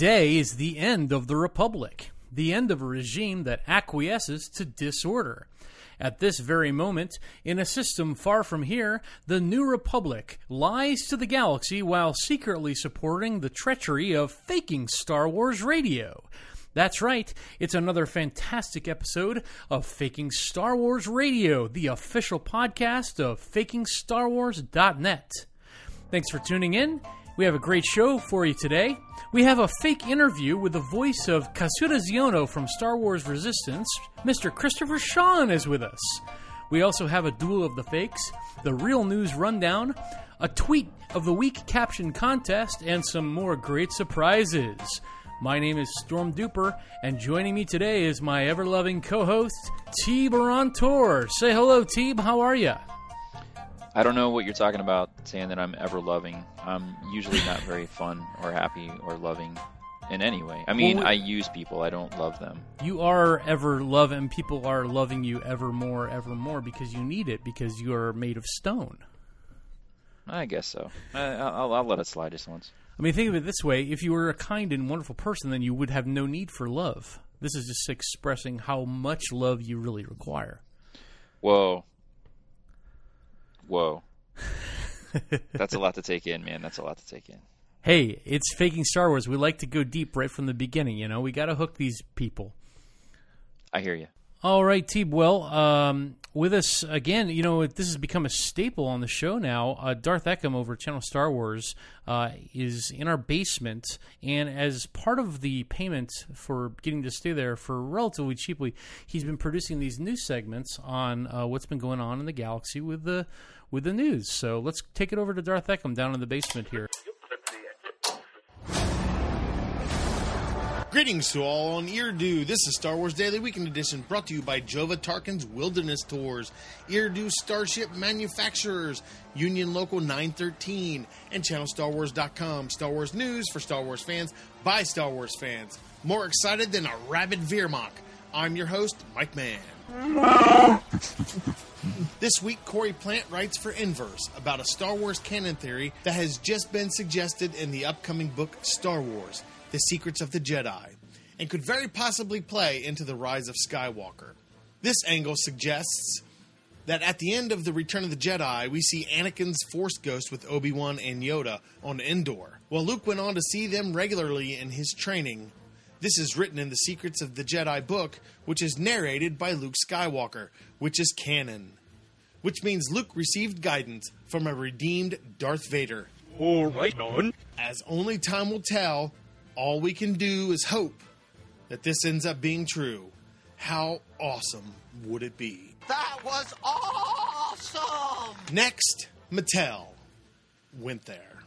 Today is the end of the Republic, the end of a regime that acquiesces to disorder. At this very moment, in a system far from here, the New Republic lies to the galaxy while secretly supporting the treachery of faking Star Wars radio. That's right, it's another fantastic episode of Faking Star Wars Radio, the official podcast of FakingStarWars.net. Thanks for tuning in. We have a great show for you today. We have a fake interview with the voice of Kazuda Xiono from Star Wars Resistance. Mr. Christopher Sean is with us. We also have a duel of the fakes, the real news rundown, a tweet of the week caption contest, and some more great surprises. My name is Storm Duper, and joining me today is my ever loving co host, Teeb Arantor. Say hello, Teeb. How are you? I don't know what you're talking about saying that I'm ever loving. I'm usually not very fun or happy or loving in any way. I mean, Well, we- I use people, I don't love them. You are ever love, and people are loving you ever more, ever more because you need it because you are made of stone. I guess so. I, I'll, I'll let it slide just once. I mean, think of it this way: if you were a kind and wonderful person, then you would have no need for love. This is just expressing how much love you really require. Whoa. Whoa. That's a lot to take in, man. That's a lot to take in. Hey, it's faking Star Wars. We like to go deep right from the beginning. You know, we got to hook these people. I hear you. All right, Teeb. Well, um, with us again, you know, this has become a staple on the show now. Uh, Darth Eckham over Channel Star Wars uh, is in our basement, and as part of the payment for getting to stay there for relatively cheaply, he's been producing these news segments on uh, what's been going on in the galaxy with the with the news. So let's take it over to Darth Eckham down in the basement here. Greetings to all on Eriadu. This is Star Wars Daily Weekend Edition brought to you by Jova Tarkin's Wilderness Tours, Eriadu Starship Manufacturers, Union Local 913, and ChannelStarWars.com. Star Wars news for Star Wars fans by Star Wars fans. More excited than a rabid Veermok. I'm your host, Mike Mann. This week, Corey Plante writes for Inverse about a Star Wars canon theory that has just been suggested in the upcoming book Star Wars The Secrets of the Jedi, and could very possibly play into the rise of Skywalker. This angle suggests that at the end of The Return of the Jedi, we see Anakin's Force Ghost with Obi Wan and Yoda on Endor, while Luke went on to see them regularly in his training. This is written in the Secrets of the Jedi book, which is narrated by Luke Skywalker, which is canon which means Luke received guidance from a redeemed Darth Vader. All right, on. As only time will tell, all we can do is hope that this ends up being true. How awesome would it be? That was awesome! Next, Mattel went there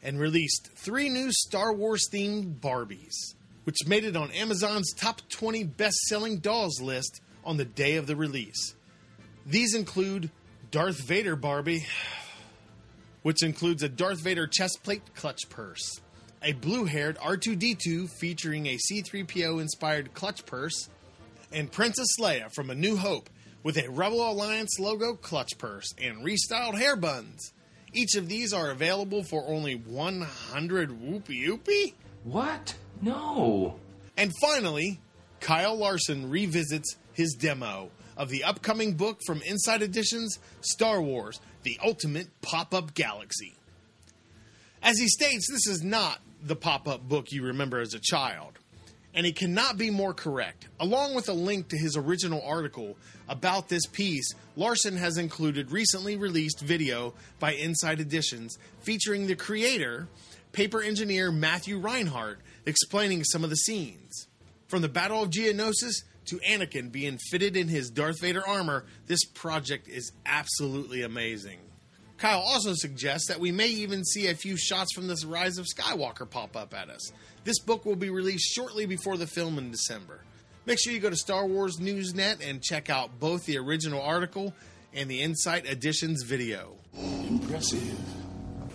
and released three new Star Wars themed Barbies, which made it on Amazon's top 20 best selling dolls list on the day of the release. These include Darth Vader Barbie, which includes a Darth Vader chest plate clutch purse, a blue haired R2D2 featuring a C3PO inspired clutch purse, and Princess Leia from A New Hope with a Rebel Alliance logo clutch purse and restyled hair buns. Each of these are available for only 100 whoopee whoopee. What? No. And finally, Kyle Larson revisits his demo of the upcoming book from Insight Editions Star Wars The Ultimate Pop Up Galaxy. As he states, this is not the pop up book you remember as a child. And he cannot be more correct. Along with a link to his original article about this piece, Larson has included recently released video by Insight Editions featuring the creator, paper engineer Matthew Reinhart, explaining some of the scenes. From the Battle of Geonosis to Anakin being fitted in his Darth Vader armor, this project is absolutely amazing. Kyle also suggests that we may even see a few shots from this Rise of Skywalker pop up at us. This book will be released shortly before the film in December. Make sure you go to Star Wars Newsnet and check out both the original article and the Insight Editions video. Impressive.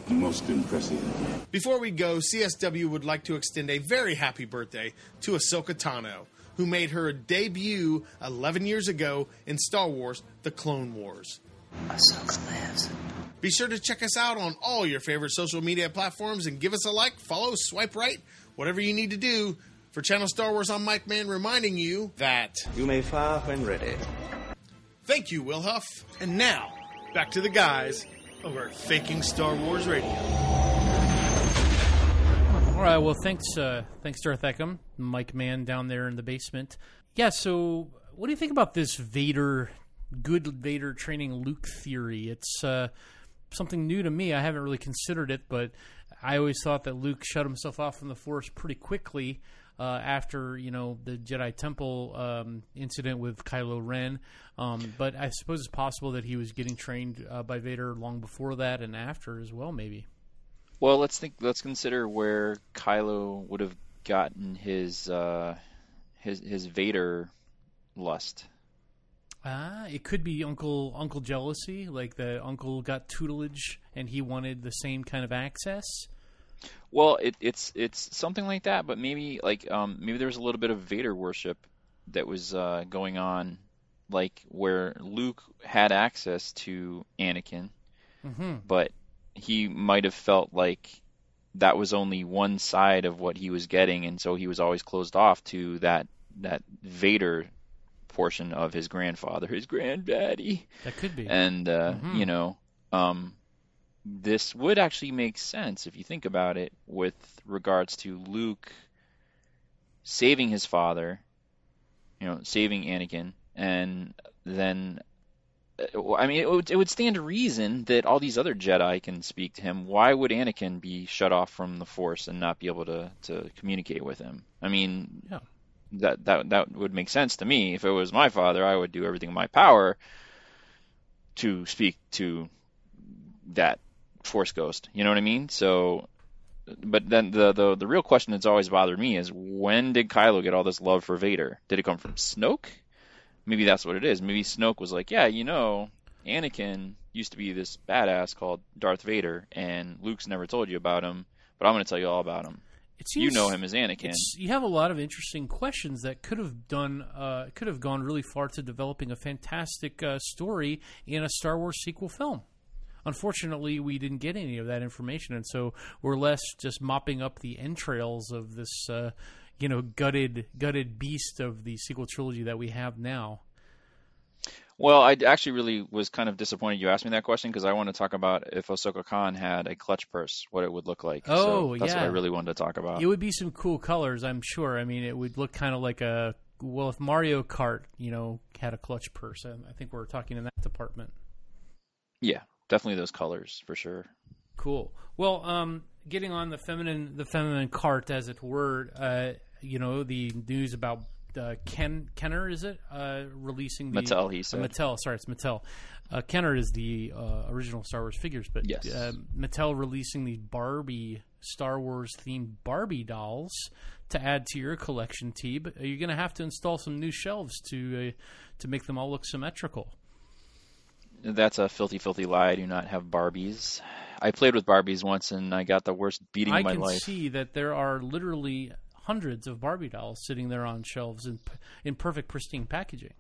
Most impressive. Before we go, CSW would like to extend a very happy birthday to Ahsoka Tano, who made her debut 11 years ago in Star Wars The Clone Wars. Ahsoka lives. Be sure to check us out on all your favorite social media platforms and give us a like, follow, swipe right, whatever you need to do. For Channel Star Wars, I'm Mike Mann reminding you that. You may fire when ready. Thank you, Will Huff. And now, back to the guys over at Faking Star Wars Radio. All right. Well, thanks, uh, thanks, Darth Eckham, Mike Mann down there in the basement. Yeah. So, what do you think about this Vader, good Vader training Luke theory? It's uh, something new to me. I haven't really considered it, but I always thought that Luke shut himself off from the Force pretty quickly uh, after you know the Jedi Temple um, incident with Kylo Ren. Um, but I suppose it's possible that he was getting trained uh, by Vader long before that and after as well, maybe. Well, let's think. Let's consider where Kylo would have gotten his uh, his his Vader lust. Ah, it could be uncle uncle jealousy, like the uncle got tutelage and he wanted the same kind of access. Well, it, it's it's something like that, but maybe like um, maybe there was a little bit of Vader worship that was uh, going on, like where Luke had access to Anakin, Mm-hmm. but he might have felt like that was only one side of what he was getting, and so he was always closed off to that that Vader portion of his grandfather, his granddaddy, That could be. and uh, Mhm. you know, um, this would actually make sense if you think about it, with regards to Luke saving his father, you know, saving Anakin, and then. uh, I mean, it would, it would stand to reason that all these other Jedi can speak to him. Why would Anakin be shut off from the Force and not be able to, to communicate with him? I mean, Yeah. That that that would make sense to me. If it was my father, I would do everything in my power to speak to that Force ghost. You know what I mean? So, but then the the the real question that's always bothered me is when did Kylo get all this love for Vader? Did it come from Snoke? Maybe that's what it is. Maybe Snoke was like, yeah, you know, Anakin used to be this badass called Darth Vader, and Luke's never told you about him, but I'm going to tell you all about him. It You know him as Anakin. You have a lot of interesting questions that could have done, uh, could have gone really far to developing a fantastic uh, story in a Star Wars sequel film. Unfortunately, we didn't get any of that information, and so we're less just mopping up the entrails of this, uh, you know, gutted, gutted beast of the sequel trilogy that we have now. Well, I actually really was kind of disappointed you asked me that question because I want to talk about if Ahsoka Khan had a clutch purse, what it would look like. Oh, so that's what I really wanted to talk about. It would be some cool colors, I'm sure. I mean, it would look kind of like a well, if Mario Kart, you know, had a clutch purse. I I think we're talking in that department. Yeah, definitely those colors for sure. Cool. Well, um, getting on the feminine, the feminine cart, as it were. Uh, you know, the news about uh, Ken Kenner is it uh, releasing the Mattel, he uh. Mattel. Sorry, it's Mattel. Uh, Kenner is the uh, original Star Wars figures, but Yes. uh, Mattel releasing the Barbie Star Wars themed Barbie dolls to add to your collection. T, but you're going to have to install some new shelves to uh, to make them all look symmetrical. That's a filthy, filthy lie. I do not have Barbies. I played with Barbies once and I got the worst beating I of my can life. see that there are literally hundreds of Barbie dolls sitting there on shelves in in perfect pristine packaging.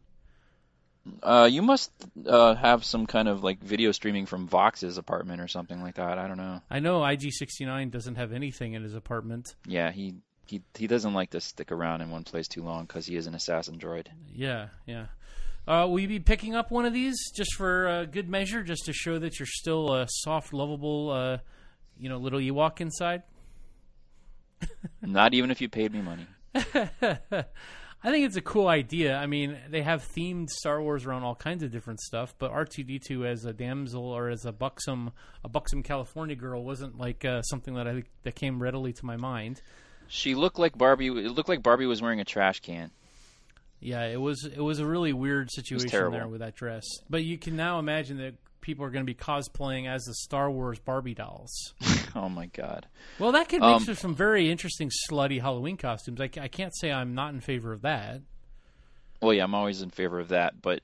Uh, you must uh, have some kind of like video streaming from Vox's apartment or something like that. I don't know. I know IG69 doesn't have anything in his apartment. Yeah, he he he doesn't like to stick around in one place too long because he is an assassin droid. Yeah, yeah. Uh, will you be picking up one of these just for uh, good measure, just to show that you're still a soft, lovable, uh, you know, little Ewok inside? Not even if you paid me money. I think it's a cool idea. I mean, they have themed Star Wars around all kinds of different stuff, but R2D2 as a damsel or as a buxom, a buxom California girl wasn't like uh, something that I that came readily to my mind. She looked like Barbie. It looked like Barbie was wearing a trash can. Yeah, it was it was a really weird situation there with that dress. But you can now imagine that people are going to be cosplaying as the Star Wars Barbie dolls. oh my god. Well, that could make Um, for some very interesting slutty Halloween costumes. I, I can't say I'm not in favor of that. Well, yeah, I'm always in favor of that. But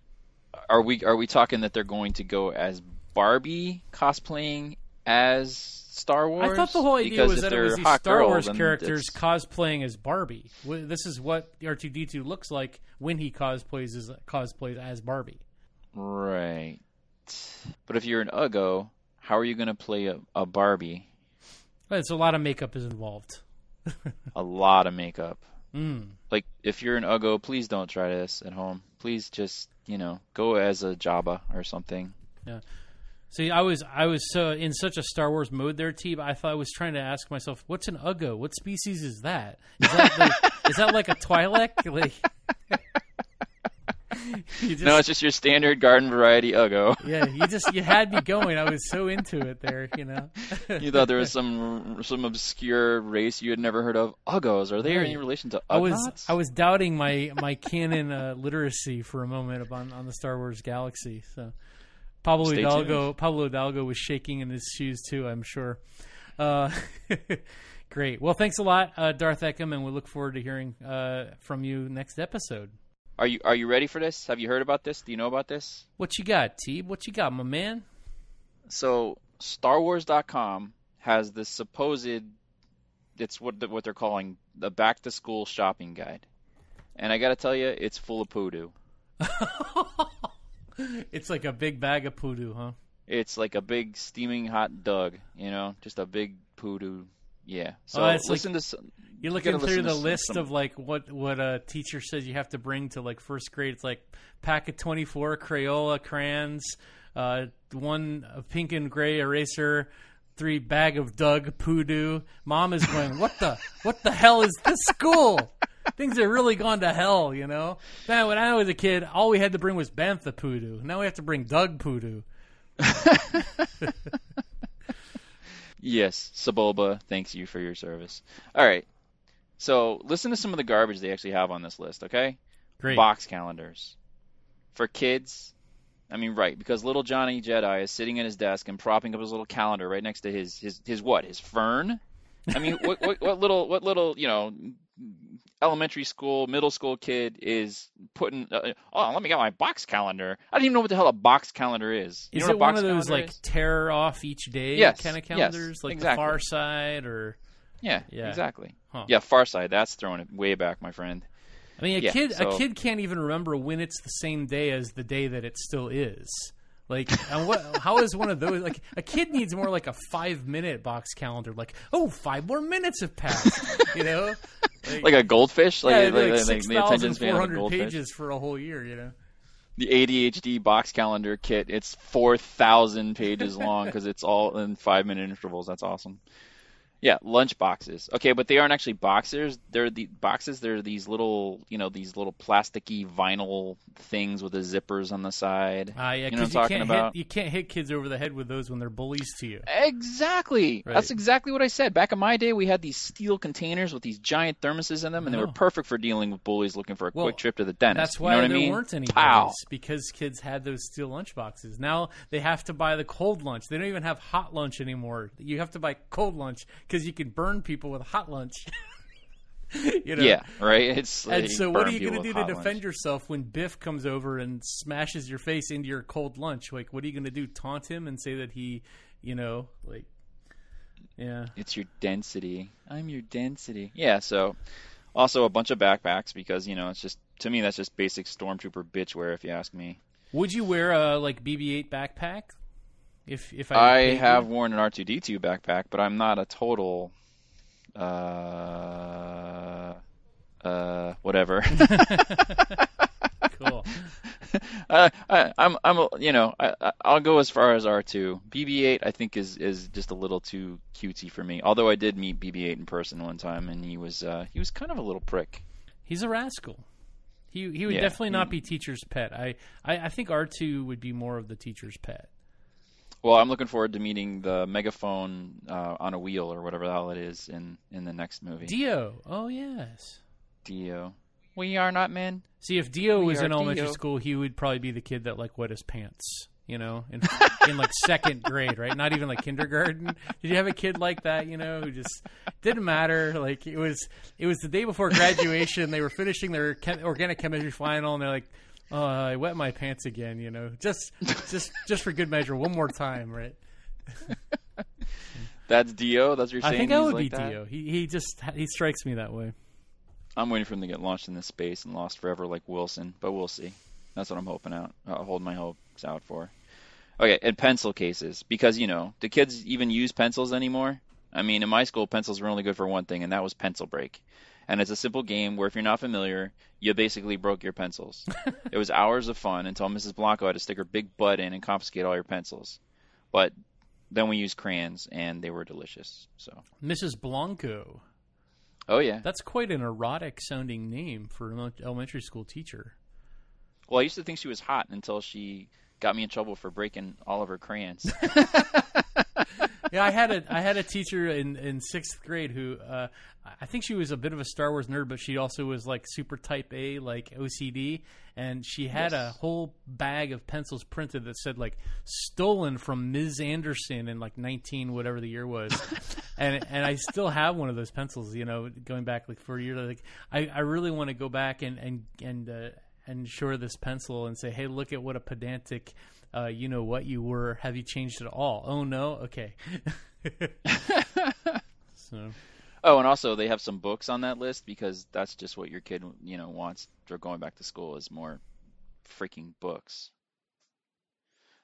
are we are we talking that they're going to go as Barbie cosplaying as Star Wars? I thought the whole idea Because was that it was these Star girl, Wars characters it's- cosplaying as Barbie. This is what R2D2 looks like when he cosplays as cosplays as Barbie. Right. But if you're an Uggo, how are you going to play a, a Barbie? But it's a lot of makeup is involved. a lot of makeup. Mm. Like if you're an Uggo, please don't try this at home. Please just you know go as a Jabba or something. Yeah. See, I was I was so in such a Star Wars mode there, T. I thought I was trying to ask myself, what's an Uggo? What species is that? Is that like, is that like a Twi'lek? Like, just, No, it's just your standard garden variety Uggo. yeah, you just you had me going. I was so into it there, you know. You thought there was some some obscure race you had never heard of. Uggos are they Right. any relation to I was I was doubting my my canon uh, literacy for a moment on on the Star Wars galaxy. So Pablo Stay Hidalgo Pablo Hidalgo was shaking in his shoes too. I'm sure. Uh, great. Well, thanks a lot, uh, Darth Eckham, and we look forward to hearing uh, from you next episode. Are you are you ready for this? Have you heard about this? Do you know about this? What you got, Teeb? What you got, my man? So StarWars.com has this supposed it's what the, what they're calling the back to school shopping guide, and I got to tell you, it's full of poodoo. It's like a big bag of poodoo, huh? It's like a big steaming hot dog, you know, just a big poodoo. Yeah. So Oh, it's like- to some, You're looking through the list some- of like what what a teacher says you have to bring to like first grade. It's like pack of 24 Crayola crayons, uh, one pink and gray eraser, three bag of Doug Poodoo. Mom is going, what the what the hell is this school? Things are really gone to hell, you know. Man, when I was a kid, all we had to bring was Bantha Poodoo. Now we have to bring Doug Poodoo. Yes, Sebulba, thanks you for your service. All right. So listen to some of the garbage they actually have on this list, okay? Great. Box calendars. For kids, I mean, right, because little Johnny Jedi is sitting at his desk and propping up his little calendar right next to his his, his what? His fern? I mean, what, what what little what little, you know, elementary school, middle school kid is putting uh, oh, let me get my box calendar. I don't even know what the hell a box calendar is. You Is know it one box of those like is? tear off each day Yes, kind of yes, calendars, like exactly. the Far Side or Yeah, Yeah. exactly. Huh. Yeah, Farside, that's throwing it way back, my friend. I mean, a Yeah, kid so- a kid can't even remember when it's the same day as the day that it still is. Like, and what? How is one of those? Like, a kid needs more like a five minute box calendar. Like, oh, five more minutes have passed. You know, Like a goldfish, like, yeah, like, like, like six thousand four hundred pages for a whole year. You know, The ADHD box calendar kit, it's four thousand pages long because it's all in five minute intervals. That's awesome. Yeah, lunch boxes. Okay, but they aren't actually boxes. They're the boxes. They're these little, you know, these little plasticky vinyl things with the zippers on the side. uh, yeah, you know what I'm because you, talking can't about? hit you can't hit kids over the head with those when they're bullies to you. Exactly. Right. That's exactly what I said. Back in my day, we had these steel containers with these giant thermoses in them, and they were perfect for dealing with bullies looking for a Well, quick trip to the dentist. That's You why know what there I mean? weren't any Pow. bullies because kids had those steel lunch boxes. Now they have to buy the cold lunch. They don't even have hot lunch anymore. You have to buy cold lunch because you can burn people with a hot lunch. you know? Yeah, right. It's And so, what are you going to do to defend lunch. yourself when Biff comes over and smashes your face into your cold lunch? Like, what are you going to do? Taunt him and say that he, you know, like, yeah. It's your density. I'm your density. Yeah. So, also a bunch of backpacks because you know it's just to me that's just basic stormtrooper bitch wear if you ask me. Would you wear a like BB-8 backpack? If if I, I you? have worn an R2D2 backpack, but I'm not a total. Uh, uh, whatever. cool. uh, I, I'm, I'm, a- you know, I, I'll go as far as R2. BB-8, I think, is is just a little too cutesy for me. Although I did meet BB-8 in person one time, and he was, uh, he was kind of a little prick. He's a rascal. He he would Yeah, definitely not he- be teacher's pet. I, I, I think R two would be more of the teacher's pet. Well, I'm looking forward to meeting the megaphone uh, on a wheel or whatever the hell it is in in the next movie. D-O. Oh yes. D-O. We are not men. See, if D-O We was in elementary D-O. school, he would probably be the kid that like wet his pants. You know, in, in like second grade, right? Not even like kindergarten. Did you have a kid like that? You know, who just didn't matter. Like it was, it was the day before graduation. They were finishing their chem- organic chemistry final, and they're like, "Oh, I wet my pants again." You know, just, just, just for good measure, one more time, right? That's D-O. That's what you're saying. I think I would like be that? D-O. He he just he strikes me that way. I'm waiting for him to get launched in into space and lost forever like Wilson, but we'll see. That's what I'm hoping out. Uh, hold my hopes out for. Okay, and pencil cases because you know the kids even use pencils anymore. I mean, in my school, pencils were only good for one thing, and that was pencil break. And it's a simple game where if you're not familiar, you basically broke your pencils. it was hours of fun until Mrs. Blanco had to stick her big butt in and confiscate all your pencils. But then we used crayons, and they were delicious. So, Mrs. Blanco. oh yeah. That's quite an erotic sounding name for an elementary school teacher. Well, I used to think she was hot until she got me in trouble for breaking all of her crayons. yeah, I had a I had a teacher in in sixth grade who uh, I think she was a bit of a Star Wars nerd, but she also was like super type A, like OCD, and she had a whole bag of pencils printed that said like stolen from Ms. Anderson in like nineteen whatever the year was, and and I still have one of those pencils, you know, going back like four years. Like I I really want to go back and and and. Uh, and show this pencil and say, "Hey, look at what a pedantic, uh, you know what you were. Have you changed at all? Oh no, okay." so Oh, and also they have some books on that list because that's just what your kid, you know, wants for going back to school is more freaking books.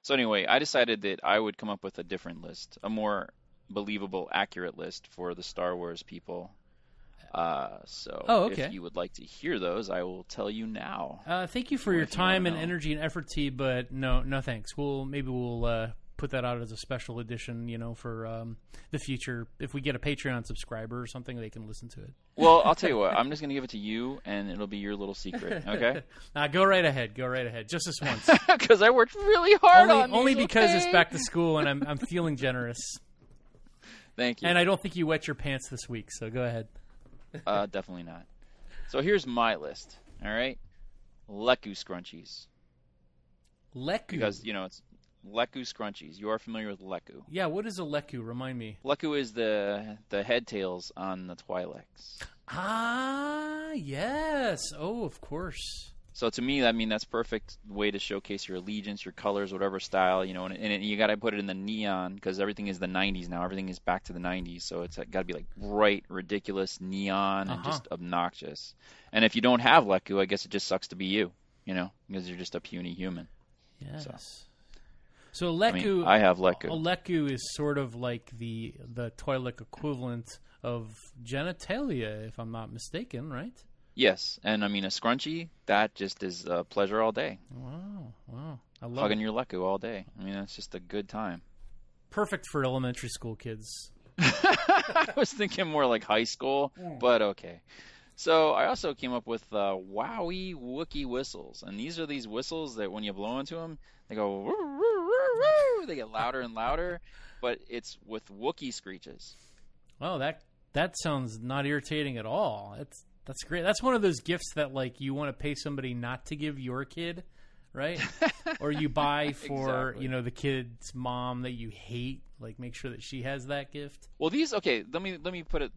So anyway, I decided that I would come up with a different list, a more believable, accurate list for the Star Wars people. Uh, so Oh, okay. if you would like to hear those, I will tell you now. Uh, thank you for Or your if you time and energy and effort, T. But no, no thanks. We'll maybe we'll uh, put that out as a special edition, you know, for um, the future. If we get a Patreon subscriber or something, they can listen to it. Well, I'll tell you what, I'm just gonna give it to you, and it'll be your little secret, okay? Now go right ahead. Go right ahead. Just this once. Because I worked really hard only on only these, because it's back to school and I'm I'm feeling generous. Thank you. And I don't think you wet your pants this week. So go ahead. Uh, definitely not. So here's my list. All right, Leku scrunchies Leku. because you know it's Leku scrunchies. You are familiar with Leku. yeah, what is a leku? Remind me. Leku is the the head tails on the Twi'leks. Ah, yes. Oh, of course. So to me, I mean that's perfect way to showcase your allegiance, your colors, whatever style you know, and, and you got to put it in the neon because everything is the '90s now. Everything is back to the '90s, so it's got to be like bright, ridiculous, neon, and Uh-huh. just obnoxious. And if you don't have Leku, I guess it just sucks to be you, you know, because you're just a puny human. Yes. So, I leku. mean, I have Leku. A leku is sort of like the the Twi'lek equivalent of genitalia, if I'm not mistaken, right? Yes, and I mean a scrunchie that just is a pleasure all day. Wow, wow. I love Hugging it. your Leku all day. I mean that's just a good time. Perfect for elementary school kids. I was thinking more like high school, but okay. So I also came up with uh, Wowie Wookie whistles, and these are these whistles that when you blow into them, they go woo, woo, woo, woo. they get louder and louder, but it's with Wookie screeches. Wow, that that sounds not irritating at all. That's that's great. That's one of those gifts that like you want to pay somebody not to give your kid, right? or you buy for Exactly. you know the kid's mom that you hate. Like make sure that she has that gift. Well, these okay. Let me let me put it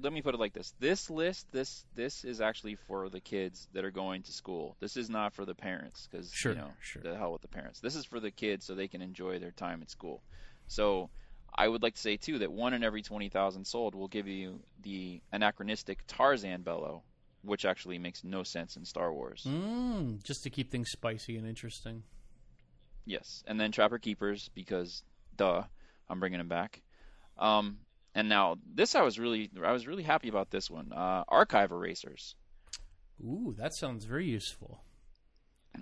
let me put it like this. This list, this this is actually for the kids that are going to school. This is not for the parents because Sure, you know sure. the hell with the parents. This is for the kids so they can enjoy their time at school. So I would like to say too that one in every twenty thousand sold will give you the anachronistic Tarzan bellow, which actually makes no sense in Star Wars. Mm, just to keep things spicy and interesting. Yes, and then Trapper Keepers because duh, I'm bringing them back. Um, and now this I was really I was really happy about this one. Uh, archive erasers. Ooh, that sounds very useful.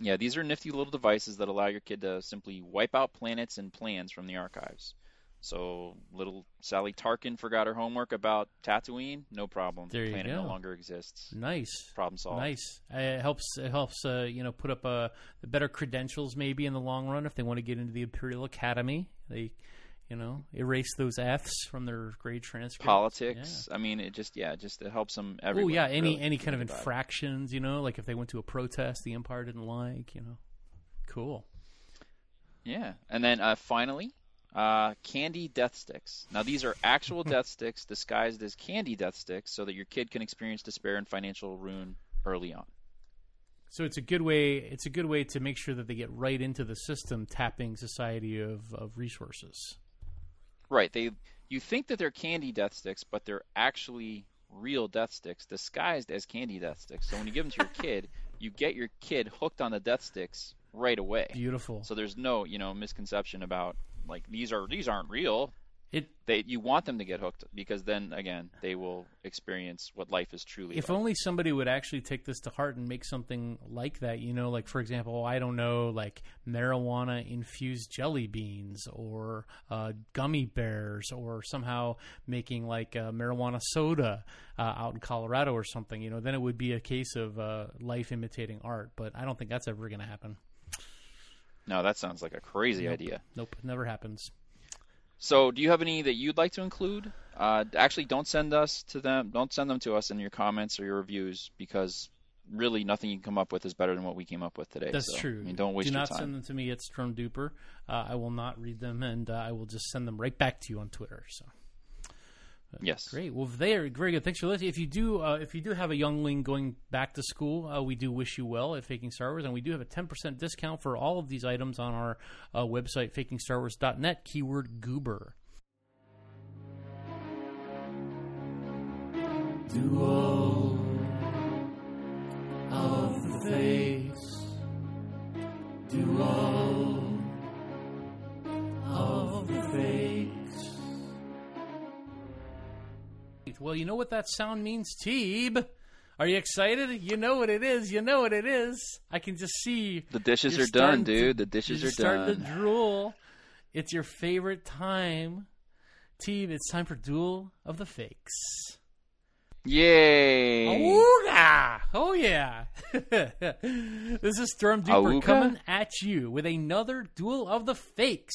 Yeah, these are nifty little devices that allow your kid to simply wipe out planets and plans from the archives. So little Sally Tarkin forgot her homework about Tatooine, no problem. There the you planet no longer exists. Nice. Problem solved. Nice. Uh, It helps. It helps. Uh, you know, put up uh, better credentials maybe in the long run if they want to get into the Imperial Academy. They, you know, erase those Fs from their grade transcripts. Politics. I mean, it just yeah, just it helps them Oh yeah, any really, any kind of it. infractions, you know, like if they went to a protest the Empire didn't like, you know. Cool. Yeah, and then uh, finally, uh, candy death sticks. Now these are actual death sticks disguised as candy death sticks, so that your kid can experience despair and financial ruin early on. So it's a good way. It's a good way to make sure that they get right into the system, tapping society of, of resources. Right? They you think that they're candy death sticks, but they're actually real death sticks disguised as candy death sticks. So when you give them to your kid, you get your kid hooked on the death sticks right away. Beautiful. So there's no you know misconception about like these are these aren't real. It They you want them to get hooked because then again they will experience what life is truly. if like. only somebody would actually take this to heart and make something like that you know like for example i don't know like marijuana infused jelly beans or uh, gummy bears or somehow making like uh, marijuana soda uh, out in colorado or something you know then it would be a case of uh, life imitating art but i don't think that's ever going to happen No, that sounds like a crazy Nope. idea. nope it never happens So, do you have any that you'd like to include? Uh, actually, don't send us to them. Don't send them to us in your comments or your reviews because really nothing you can come up with is better than what we came up with today. That's So, true. I mean, don't waste Do not send them to me at Storm Duper. Uh, I will not read them, and uh, I will just send them right back to you on Twitter. So Yes. great. Well, there. are very good. Thanks for listening. If you do, uh, if you do have a youngling going back to school, uh, we do wish you well at Faking Star Wars, and we do have a ten percent discount for all of these items on our uh, website, FakingStarWars.net. Keyword Goober. Duel of the face. Duel Well, you know what that sound means, Teeb. Are you excited? You know what it is. You know what it is. I can just see The dishes you're done, to- dude. The dishes are starting done. to drool. It's your favorite time, Teeb. It's time for Duel of the Fakes. Yay! Awooga! Oh yeah! this is Stormduper Awooga? coming at you with another duel of the fakes.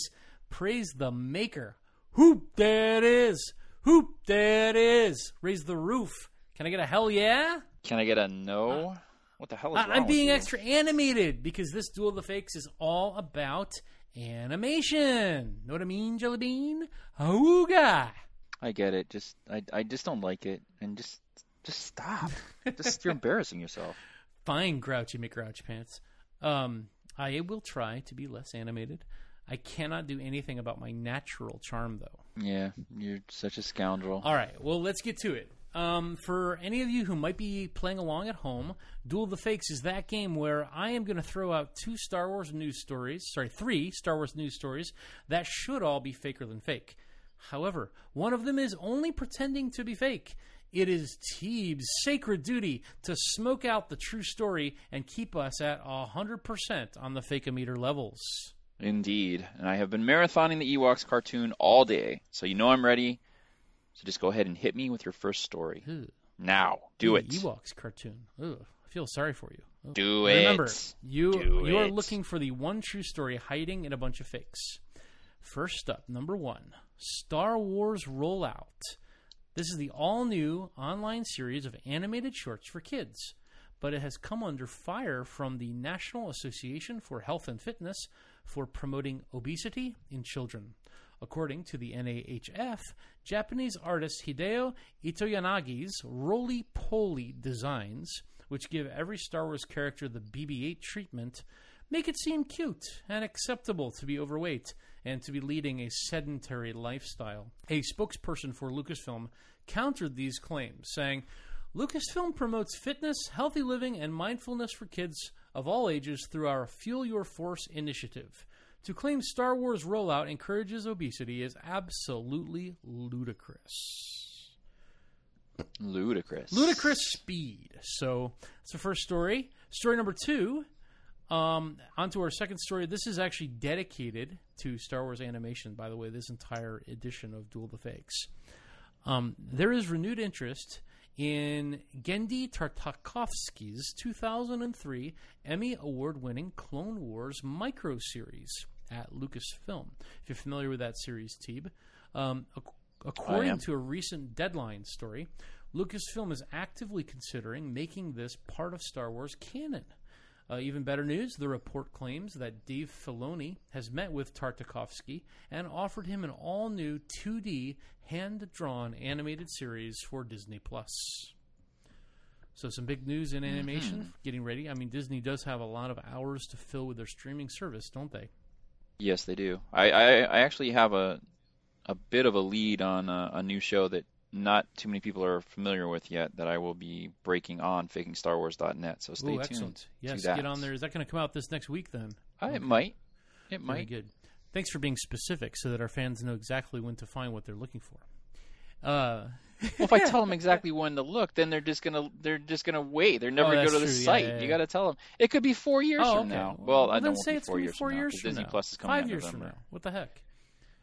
Praise the maker. Hoop that is. Hoop there it is. Raise the roof. Can I get a hell yeah? Can I get a no? What the hell is I- wrong I'm being extra animated because this duel of the fakes is all about animation. Know what I mean, Jelly Bean? Awooga! I get it. Just I I just don't like it, and just just stop. just you're embarrassing yourself. fine grouchy mcgrouch pants um i will try to be less animated i cannot do anything about my natural charm though Yeah, you're such a scoundrel. all right well let's get to it um, for any of you who might be playing along at home, Duel of the Fakes is that game where I am going to throw out two Star Wars news stories, sorry, three Star Wars news stories that should all be faker than fake. However, one of them is only pretending to be fake. It is Teeb's sacred duty to smoke out the true story and keep us at 100% on the fakeometer levels. Indeed. And I have been marathoning the Ewoks cartoon all day, so you know I'm ready. So just go ahead and hit me with your first story. Now. Do Ooh, it. Ewoks cartoon. Ugh, I feel sorry for you. Do it. Remember, you Do you are looking for the one true story hiding in a bunch of fakes. First up, number one, Star Wars Rollout. This is the all new online series of animated shorts for kids, but it has come under fire from the National Association for Health and Fitness for promoting obesity in children. According to the NAHF, Japanese artist Hideo Itoyanagi's roly poly designs, which give every Star Wars character the BB 8 treatment, make it seem cute and acceptable to be overweight and to be leading a sedentary lifestyle. A spokesperson for Lucasfilm countered these claims, saying, Lucasfilm promotes fitness, healthy living, and mindfulness for kids of all ages through our Fuel Your Force initiative. To claim Star Wars rollout encourages obesity is absolutely ludicrous. Ludicrous. Ludicrous speed. So that's the first story. Story number two. Um, on to our second story. This is actually dedicated to Star Wars animation, by the way, this entire edition of Duel the Fakes. Um, there is renewed interest in Genndy Tartakovsky's 2003 Emmy Award winning Clone Wars micro series at Lucasfilm. If you're familiar with that series, Teeb, um, ac- according to a recent Deadline story, Lucasfilm is actively considering making this part of Star Wars canon. Uh, even better news, the report claims that Dave Filoni has met with Tartakovsky and offered him an all new 2D hand drawn animated series for Disney Plus. So, some big news in animation getting ready. I mean, Disney does have a lot of hours to fill with their streaming service, don't they? Yes, they do. I, I, I actually have a a bit of a lead on a, a new show that not too many people are familiar with yet that I will be breaking on fakingstarwars.net. So stay Ooh, tuned. Yes, get on there. Is that going to come out this next week then? Uh, It might. It Very might. good. Thanks for being specific so that our fans know exactly when to find what they're looking for. Uh, Well, if I tell them exactly when to look, then they're just gonna they're just gonna wait. They're never Oh, gonna go to the true. Site. yeah, yeah. You got to tell them. It could be four years oh, from okay. now. Well, I then don't say it's four gonna be years four from now from Disney now. Plus is coming Five years November. from now. What the heck?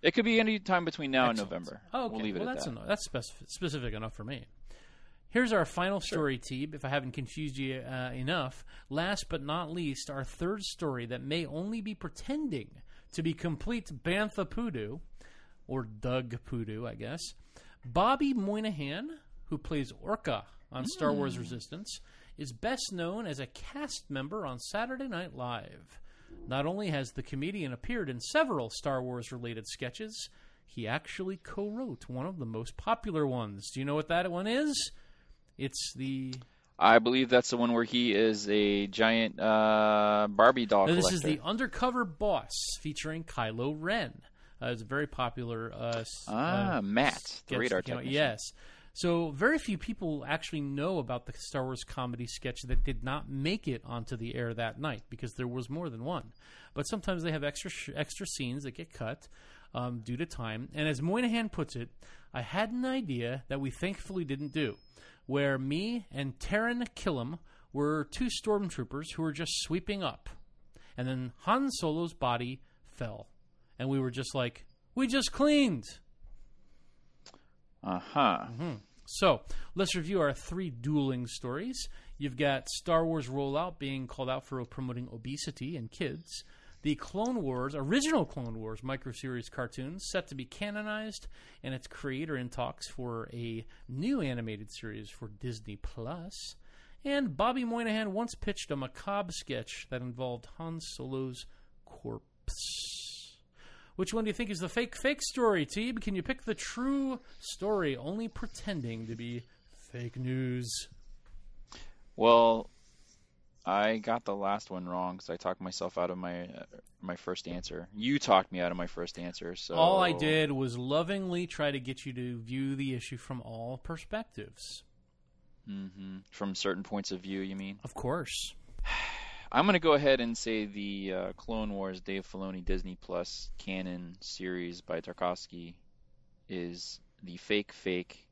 It could be any time between now Excellent. and November. Oh, okay. We'll leave it well, at that's that. enough. That's spec- specific enough for me. Here's our final story, Teeb, if I haven't confused you uh, enough. Last but not least, our third story that may only be pretending to be complete Bantha Poodoo, or Doug Poodoo, I guess. Bobby Moynihan, who plays Orka on Star Wars Resistance, is best known as a cast member on Saturday Night Live. Not only has the comedian appeared in several Star Wars related sketches, he actually co wrote one of the most popular ones. Do you know what that one is? It's the. I believe that's the one where he is a giant uh, Barbie doll This collector. is the Undercover Boss featuring Kylo Ren. Uh, it's a very popular. Uh, ah uh, Matt, the radar technician. Yes. So very few people actually know about the Star Wars comedy sketch that did not make it onto the air that night because there was more than one. But sometimes they have extra sh- extra scenes that get cut um, due to time. And as Moynihan puts it, I had an idea that we thankfully didn't do, where me and Taran Killam were two stormtroopers who were just sweeping up, and then Han Solo's body fell, and we were just like, we just cleaned. Uh huh. So let's review our three dueling stories. You've got Star Wars rollout being called out for promoting obesity in kids. The Clone Wars, original Clone Wars micro series cartoons, set to be canonized, and its creator in talks for a new animated series for Disney Plus. And Bobby Moynihan once pitched a macabre sketch that involved Han Solo's corpse. Which one do you think is the fake fake story, Teeb? Can you pick the true story, only pretending to be fake news? Well, I got the last one wrong because I talked myself out of my uh, my first answer. You talked me out of my first answer. So All I did was lovingly try to get you to view the issue from all perspectives. hmm from certain points of view. You mean? Of course. I'm gonna go ahead and say the uh, Clone Wars Dave Filoni Disney Plus canon series by Tarkovsky is the fake, fake,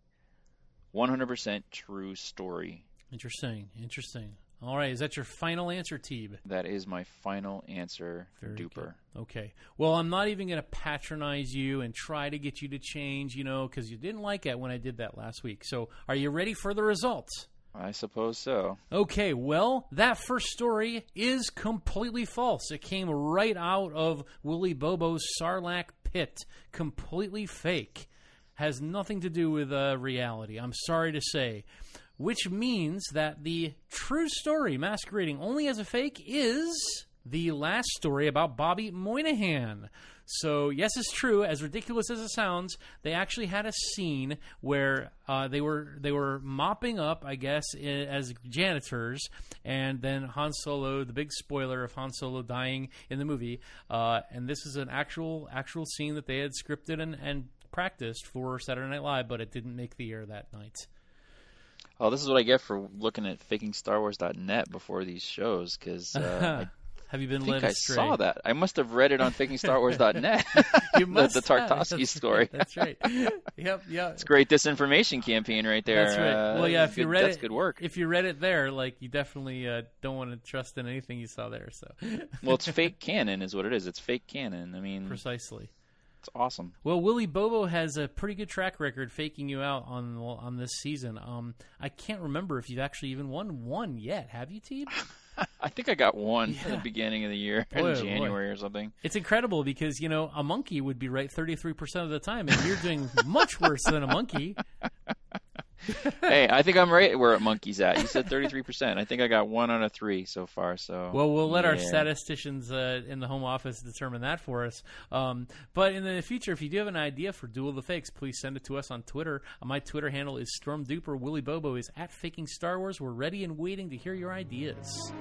100% true story. Interesting. Interesting. All right. Is that your final answer, Teeb? That is my final answer. Very duper. good. Okay. Well, I'm not even going to patronize you and try to get you to change, you know, because you didn't like it when I did that last week. So, are you ready for the results? I suppose so. Okay, well, that first story is completely false. It came right out of Willy Bobo's Sarlacc pit. Completely fake. Has nothing to do with uh, reality, I'm sorry to say. Which means that the true story masquerading only as a fake is the last story about Bobby Moynihan. So yes, it's true. As ridiculous as it sounds, they actually had a scene where uh, they were they were mopping up, I guess, i- as janitors, and then Han Solo, the big spoiler of Han Solo dying in the movie, uh, and this is an actual actual scene that they had scripted and, and practiced for Saturday Night Live, but it didn't make the air that night. Oh, this is what I get for looking at fakingstarwars.net before these shows because uh, Have you been I think led I astray? saw that. I must have read it on fakingstarwars.net. You must the, the. Tarkovsky story. That's right. Yep. Yeah. It's a great disinformation campaign right there. That's right. Uh, well, yeah. If you good- read that's it, good work. If you read it there, like you definitely uh, don't want to trust in anything you saw there. So well, it's fake canon, is what it is. It's fake canon. I mean, precisely. it's awesome. Well, Willie Bobo has a pretty good track record faking you out on on this season. Um, I can't remember if you've actually even won one yet. Have you, Teeb? I think I got one Yeah. at the beginning of the year Boy, oh, in boy. January or something. It's incredible because you know a monkey would be right thirty three percent of the time, and you're doing much worse than a monkey. hey, I think I'm right where Monkey's at. You said 33%. I think I got one out of three so far. So Well, we'll let our statisticians uh, in the home office determine that for us. Um, but in the future, if you do have an idea for Duel of the Fakes, please send it to us on Twitter. Uh, my Twitter handle is Stormduper. Willie Bobo is at Faking Star Wars. We're ready and waiting to hear your ideas.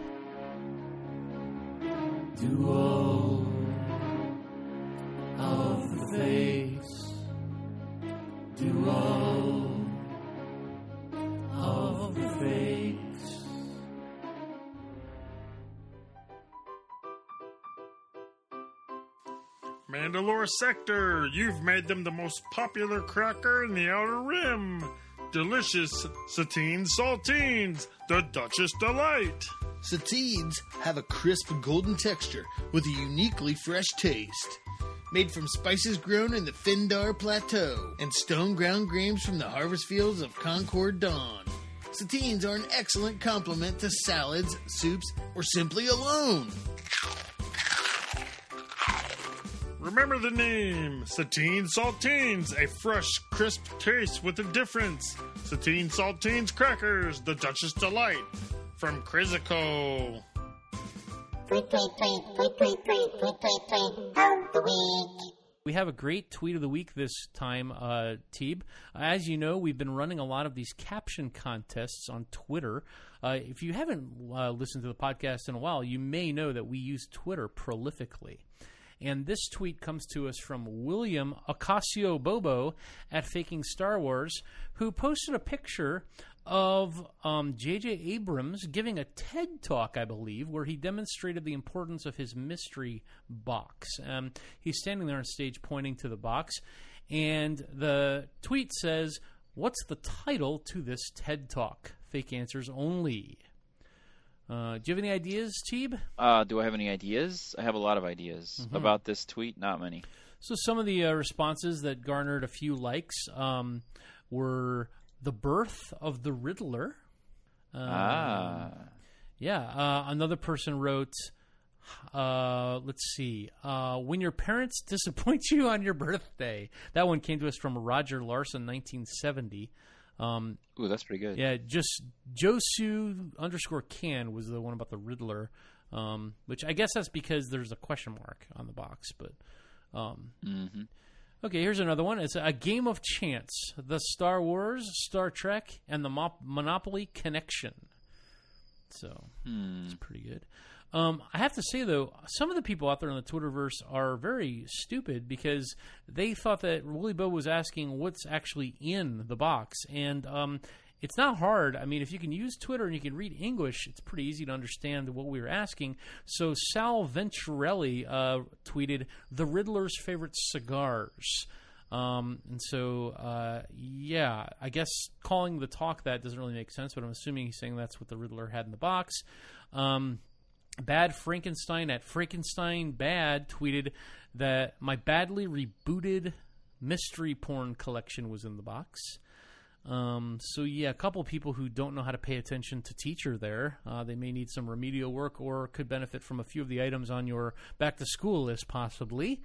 Duel of the Fakes. Duel of the Fakes. Mandalore Sector, you've made them the most popular cracker in the Outer Rim. Delicious Satine Saltines, the Duchess Delight. Satines have a crisp golden texture with a uniquely fresh taste. Made from spices grown in the Findar Plateau and stone ground grains from the harvest fields of Concord Dawn. Satines are an excellent complement to salads, soups, or simply alone. Remember the name Satine Saltines, a fresh, crisp taste with a difference. Satine Saltines Crackers, the Duchess Delight from Crizico. Tweet, tweet, tweet, tweet, tweet, tweet, tweet, tweet, tweet of the week. We have a great tweet of the week this time, uh, Teeb. As you know, we've been running a lot of these caption contests on Twitter. Uh, if you haven't uh, listened to the podcast in a while, you may know that we use Twitter prolifically. And this tweet comes to us from William Ocasio Bobo at Faking Star Wars, who posted a picture of um, J.J. Abrams giving a TED talk, I believe, where he demonstrated the importance of his mystery box. Um, he's standing there on stage pointing to the box, and the tweet says, What's the title to this TED talk? Fake answers only. Uh, do you have any ideas, Teeb? Uh, do I have any ideas? I have a lot of ideas Mm-hmm. about this tweet. Not many. So some of the uh, responses that garnered a few likes um, were the birth of the Riddler. Um, ah, Yeah. Uh, another person wrote, uh, let's see, uh, when your parents disappoint you on your birthday. That one came to us from Roger Larson, 1970. Um, ooh, that's pretty good. yeah, just Josu underscore can was the one about the Riddler, um, which I guess that's because there's a question mark on the box. But um, hmm okay, here's another one. It's a game of chance: the Star Wars, Star Trek, and the Mop- Monopoly connection. So Hmm. it's pretty good. Um, I have to say though, some of the people out there in the Twitterverse are very stupid because they thought that Willie Bo was asking what's actually in the box, and um, it's not hard. I mean, if you can use Twitter and you can read English, it's pretty easy to understand what we were asking. So Sal Venturelli uh, tweeted the Riddler's favorite cigars. Um, and so, uh, yeah, I guess calling the talk that doesn't really make sense, but I'm assuming he's saying that's what the Riddler had in the box. Um, Bad Frankenstein at Frankenstein Bad tweeted that my badly rebooted mystery porn collection was in the box. Um, so yeah, a couple people who don't know how to pay attention to teacher there. Uh, they may need some remedial work or could benefit from a few of the items on your back to school list, possibly.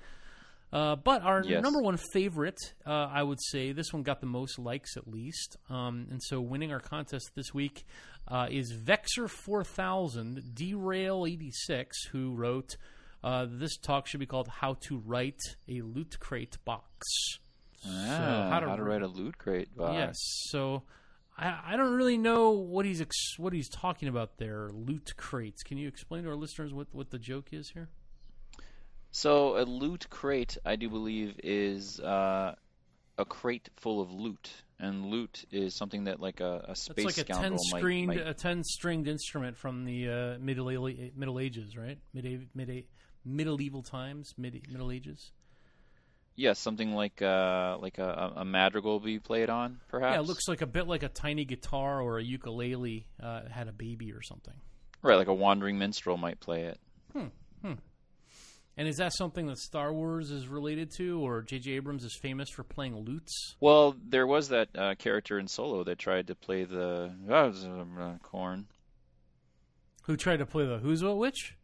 Uh, but our Yes. number one favorite, uh, I would say, this one got the most likes at least. Um, and so winning our contest this week uh, is Vexer4000 Derail86, who wrote, uh, This talk should be called How to Write a Loot Crate Box. Ah, how how, to to write- a loot crate box. Yes. So I, I don't really know what he's ex- what he's talking about there. Loot crates. Can you explain to our listeners what, what the joke is here? So a loot crate, I do believe, is uh, a crate full of loot, and loot is something that like a, a space It's like a ten might- stringed might, a ten stringed instrument from the uh, middle Middle Ages, right? Mid mid medieval times, mid Middle Ages. Yes, something like uh, like a, a madrigal be played on, perhaps. Yeah, it looks like a bit like a tiny guitar or a ukulele uh, had a baby or something. right, like a wandering minstrel might play it. Hmm. And is that something that Star Wars is related to, or J.J. Abrams is famous for playing lutes? Well, there was that uh, character in Solo that tried to play the uh, corn. Who tried to play the Who's What Which?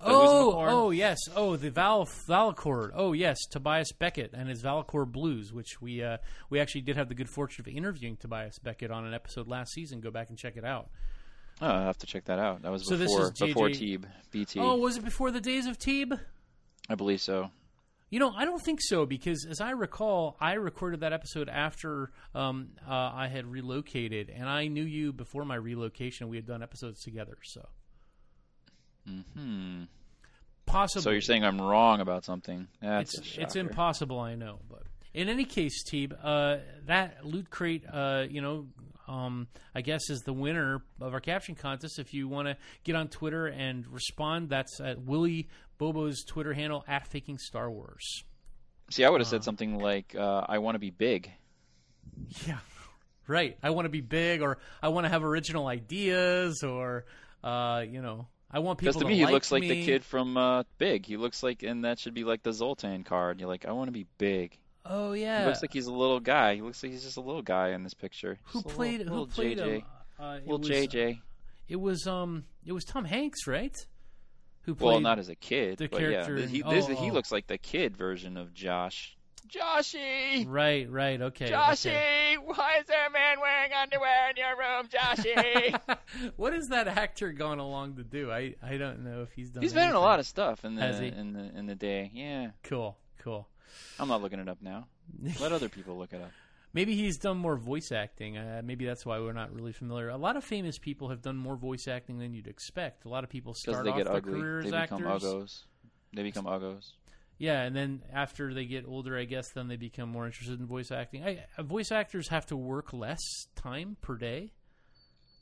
The Who's Oh, oh yes. Oh, the Val valachord. Oh yes, Tobias Beckett and his valachord Blues, which we uh, we actually did have the good fortune of interviewing Tobias Beckett on an episode last season. Go back and check it out. Oh, I have to check that out. That was So this before is JJ before Teeb BT. Oh, was it before the days of Teeb? I believe so. You know, I don't think so because, as I recall, I recorded that episode after um, uh, I had relocated, and I knew you before my relocation. We had done episodes together, so Hmm. possibly. So you're saying I'm wrong about something? That's it's it's impossible, I know, but in any case, Teeb, uh, that loot crate, uh, you know, um, I guess is the winner of our caption contest. If you want to get on Twitter and respond, that's at Willie Bobo's Twitter handle at Faking Star Wars. See, I would have said something like, uh, "I want to be big." Yeah, right. I want to be big, or I want to have original ideas, or uh, you know, I want people Because to me, he like looks like the kid from uh, Big. He looks like, and that should be like the Zoltar card. You're like, I want to be big. Oh yeah. He looks like he's a little guy. He looks like he's just a little guy in this picture. who Just played little, who little played JJ. him? Uh, little was, JJ. It was um it was Tom Hanks, right? Who played Well, not as a kid, the but character yeah, in- he, oh, this, he oh. looks like the kid version of Josh. Joshy, Right, right, okay. Joshy, okay. why is there a man wearing underwear in your room, Joshy? what is that actor going along to do? I, I don't know if he's done. he's been in a lot of stuff in the in the in the day. Yeah, cool, cool. I'm not looking it up now. Let other people look it up. Maybe he's done more voice acting. Uh, maybe that's why we're not really familiar. A lot of famous people have done more voice acting than you'd expect. A lot of people Because start they off get their ugly, career they as become actors. uggos. They become uggos. Yeah, and then after they get older, I guess then they become more interested in voice acting. I, uh, voice actors have to work less time per day.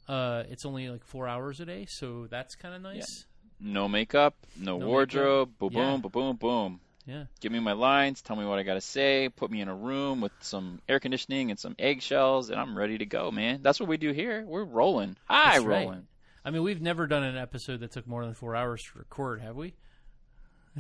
Uh, it's only like four hours a day, so that's kind of nice. No makeup, no, No wardrobe. makeup. Boom, Yeah. boom, boom, boom, boom. Yeah. Give me my lines. Tell me what I got to say. Put me in a room with some air conditioning and some eggshells, and I'm ready to go, man. That's what we do here. We're rolling. High That's right. rolling. I mean, we've never done an episode that took more than four hours to record, have we?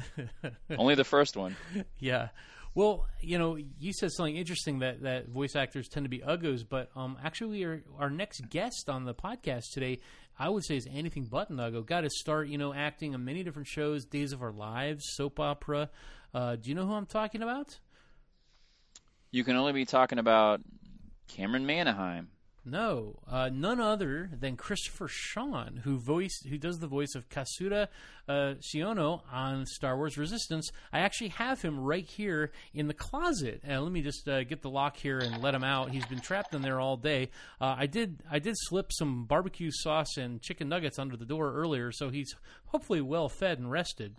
Only the first one. Yeah. Well, you know, you said something interesting that, that voice actors tend to be uggos, but um, actually, our, our next guest on the podcast today, I would say, is anything but an uggo. Got to start, you know, acting on many different shows, Days of Our Lives, soap opera. Uh, do you know who I'm talking about? You can only be talking about Cameron Manaheim. No, uh, none other than Christopher Sean, who voiced, who does the voice of Kazuda uh, on Star Wars Resistance. I actually have him right here in the closet. And let me just uh, get the lock here and let him out. He's been trapped in there all day. Uh, I did, I did slip some barbecue sauce and chicken nuggets under the door earlier, so he's hopefully well fed and rested.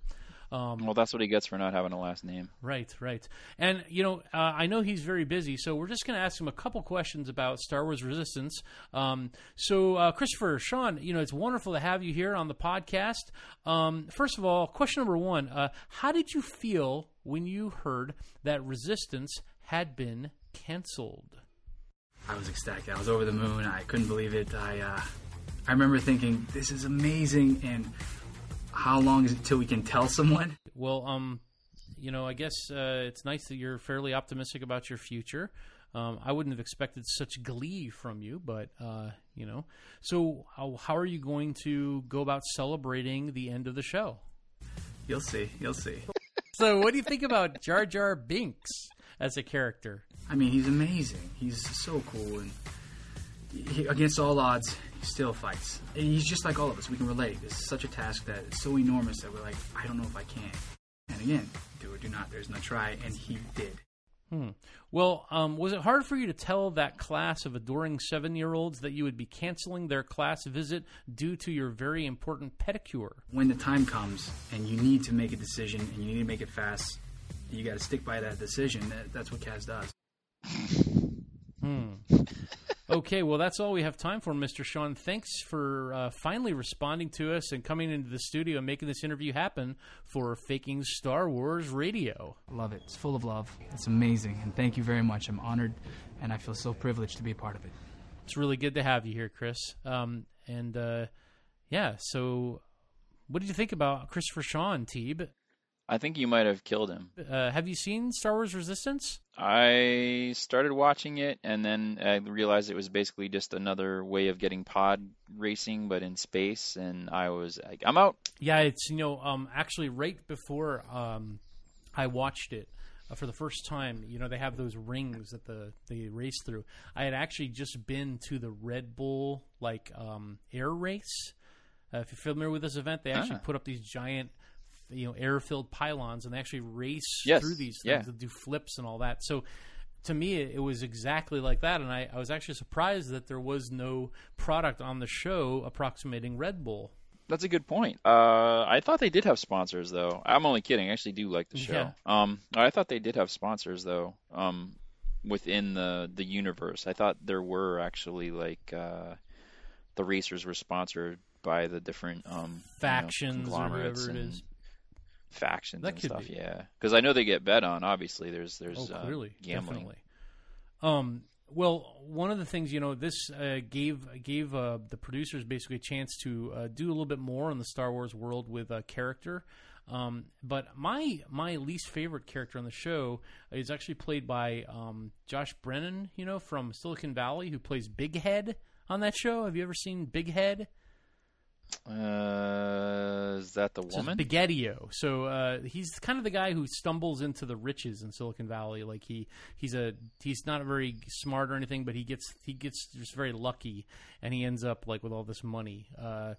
Um, Well, that's what he gets for not having a last name. Right, right. And, you know, uh, I know he's very busy, so we're just going to ask him a couple questions about Star Wars Resistance. Um, so, uh, Christopher, Sean, you know, it's wonderful to have you here on the podcast. Um, first of all, question number one uh, How did you feel when you heard that Resistance had been canceled? I was ecstatic. I was over the moon. I couldn't believe it. I uh, I remember thinking, this is amazing. And how long is it till we can tell someone? Well, um, you know, I guess uh, it's nice that you're fairly optimistic about your future. Um, I wouldn't have expected such glee from you, but uh, you know. So, how, how are you going to go about celebrating the end of the show? You'll see. You'll see. So, what do you think about Jar Jar Binks as a character? I mean, he's amazing. He's so cool, and he, against all odds, still fights. And he's just like all of us. We can relate. It's such a task that is so enormous that we're like, I don't know if I can. And again, do or do not. There's no try, and he did. Hmm. Well, um, was it hard for you to tell that class of adoring seven year olds that you would be canceling their class visit due to your very important pedicure? When the time comes and you need to make a decision and you need to make it fast, you got to stick by that decision. That, that's what Kaz does. Hmm. Okay, well, that's all we have time for, Mr. Sean. Thanks for uh, finally responding to us and coming into the studio and making this interview happen for Faking Star Wars Radio. Love it. It's full of love. It's amazing. And thank you very much. I'm honored and I feel so privileged to be a part of it. It's really good to have you here, Chris. Um, and uh, yeah, so what did you think about Christopher Sean, Teeb? I think you might have killed him. Uh, have you seen Star Wars Resistance? I started watching it, and then I realized it was basically just another way of getting pod racing, but in space. And I was like, I'm out. Yeah, it's you know um, actually right before um, I watched it uh, for the first time. You know they have those rings that the they race through. I had actually just been to the Red Bull like um, air race. Uh, if you're familiar with this event, they actually Ah. put up these giant you know air-filled pylons and they actually race Yes, through these yeah. things and do flips and all that. So to me, it, was exactly like that, and I, I was actually surprised that there was no product on the show approximating Red Bull. That's a good point. Uh, I thought they did have sponsors, though. I'm only kidding. I actually do like the show. Yeah. Um, I thought they did have sponsors, though. Um, within the the universe, I thought there were actually like uh, the racers were sponsored by the different um you know, Factions or conglomerates whatever it and- is. Factions That and stuff. be. Yeah, because I know they get bet on. Obviously, there's there's oh, uh, clearly, gambling. definitely. Um, well, one of the things you know, this uh, gave gave uh, the producers basically a chance to uh, do a little bit more in the Star Wars world with a character. Um, but my my least favorite character on the show is actually played by um, Josh Brener, you know, from Silicon Valley, who plays Big Head on that show. Have you ever seen Big Head? Uh, is that the So woman? Spaghettio. So uh, he's kind of the guy who stumbles into the riches in Silicon Valley. Like he he's a he's not very smart or anything, but he gets he gets just very lucky, and he ends up like with all this money. Uh,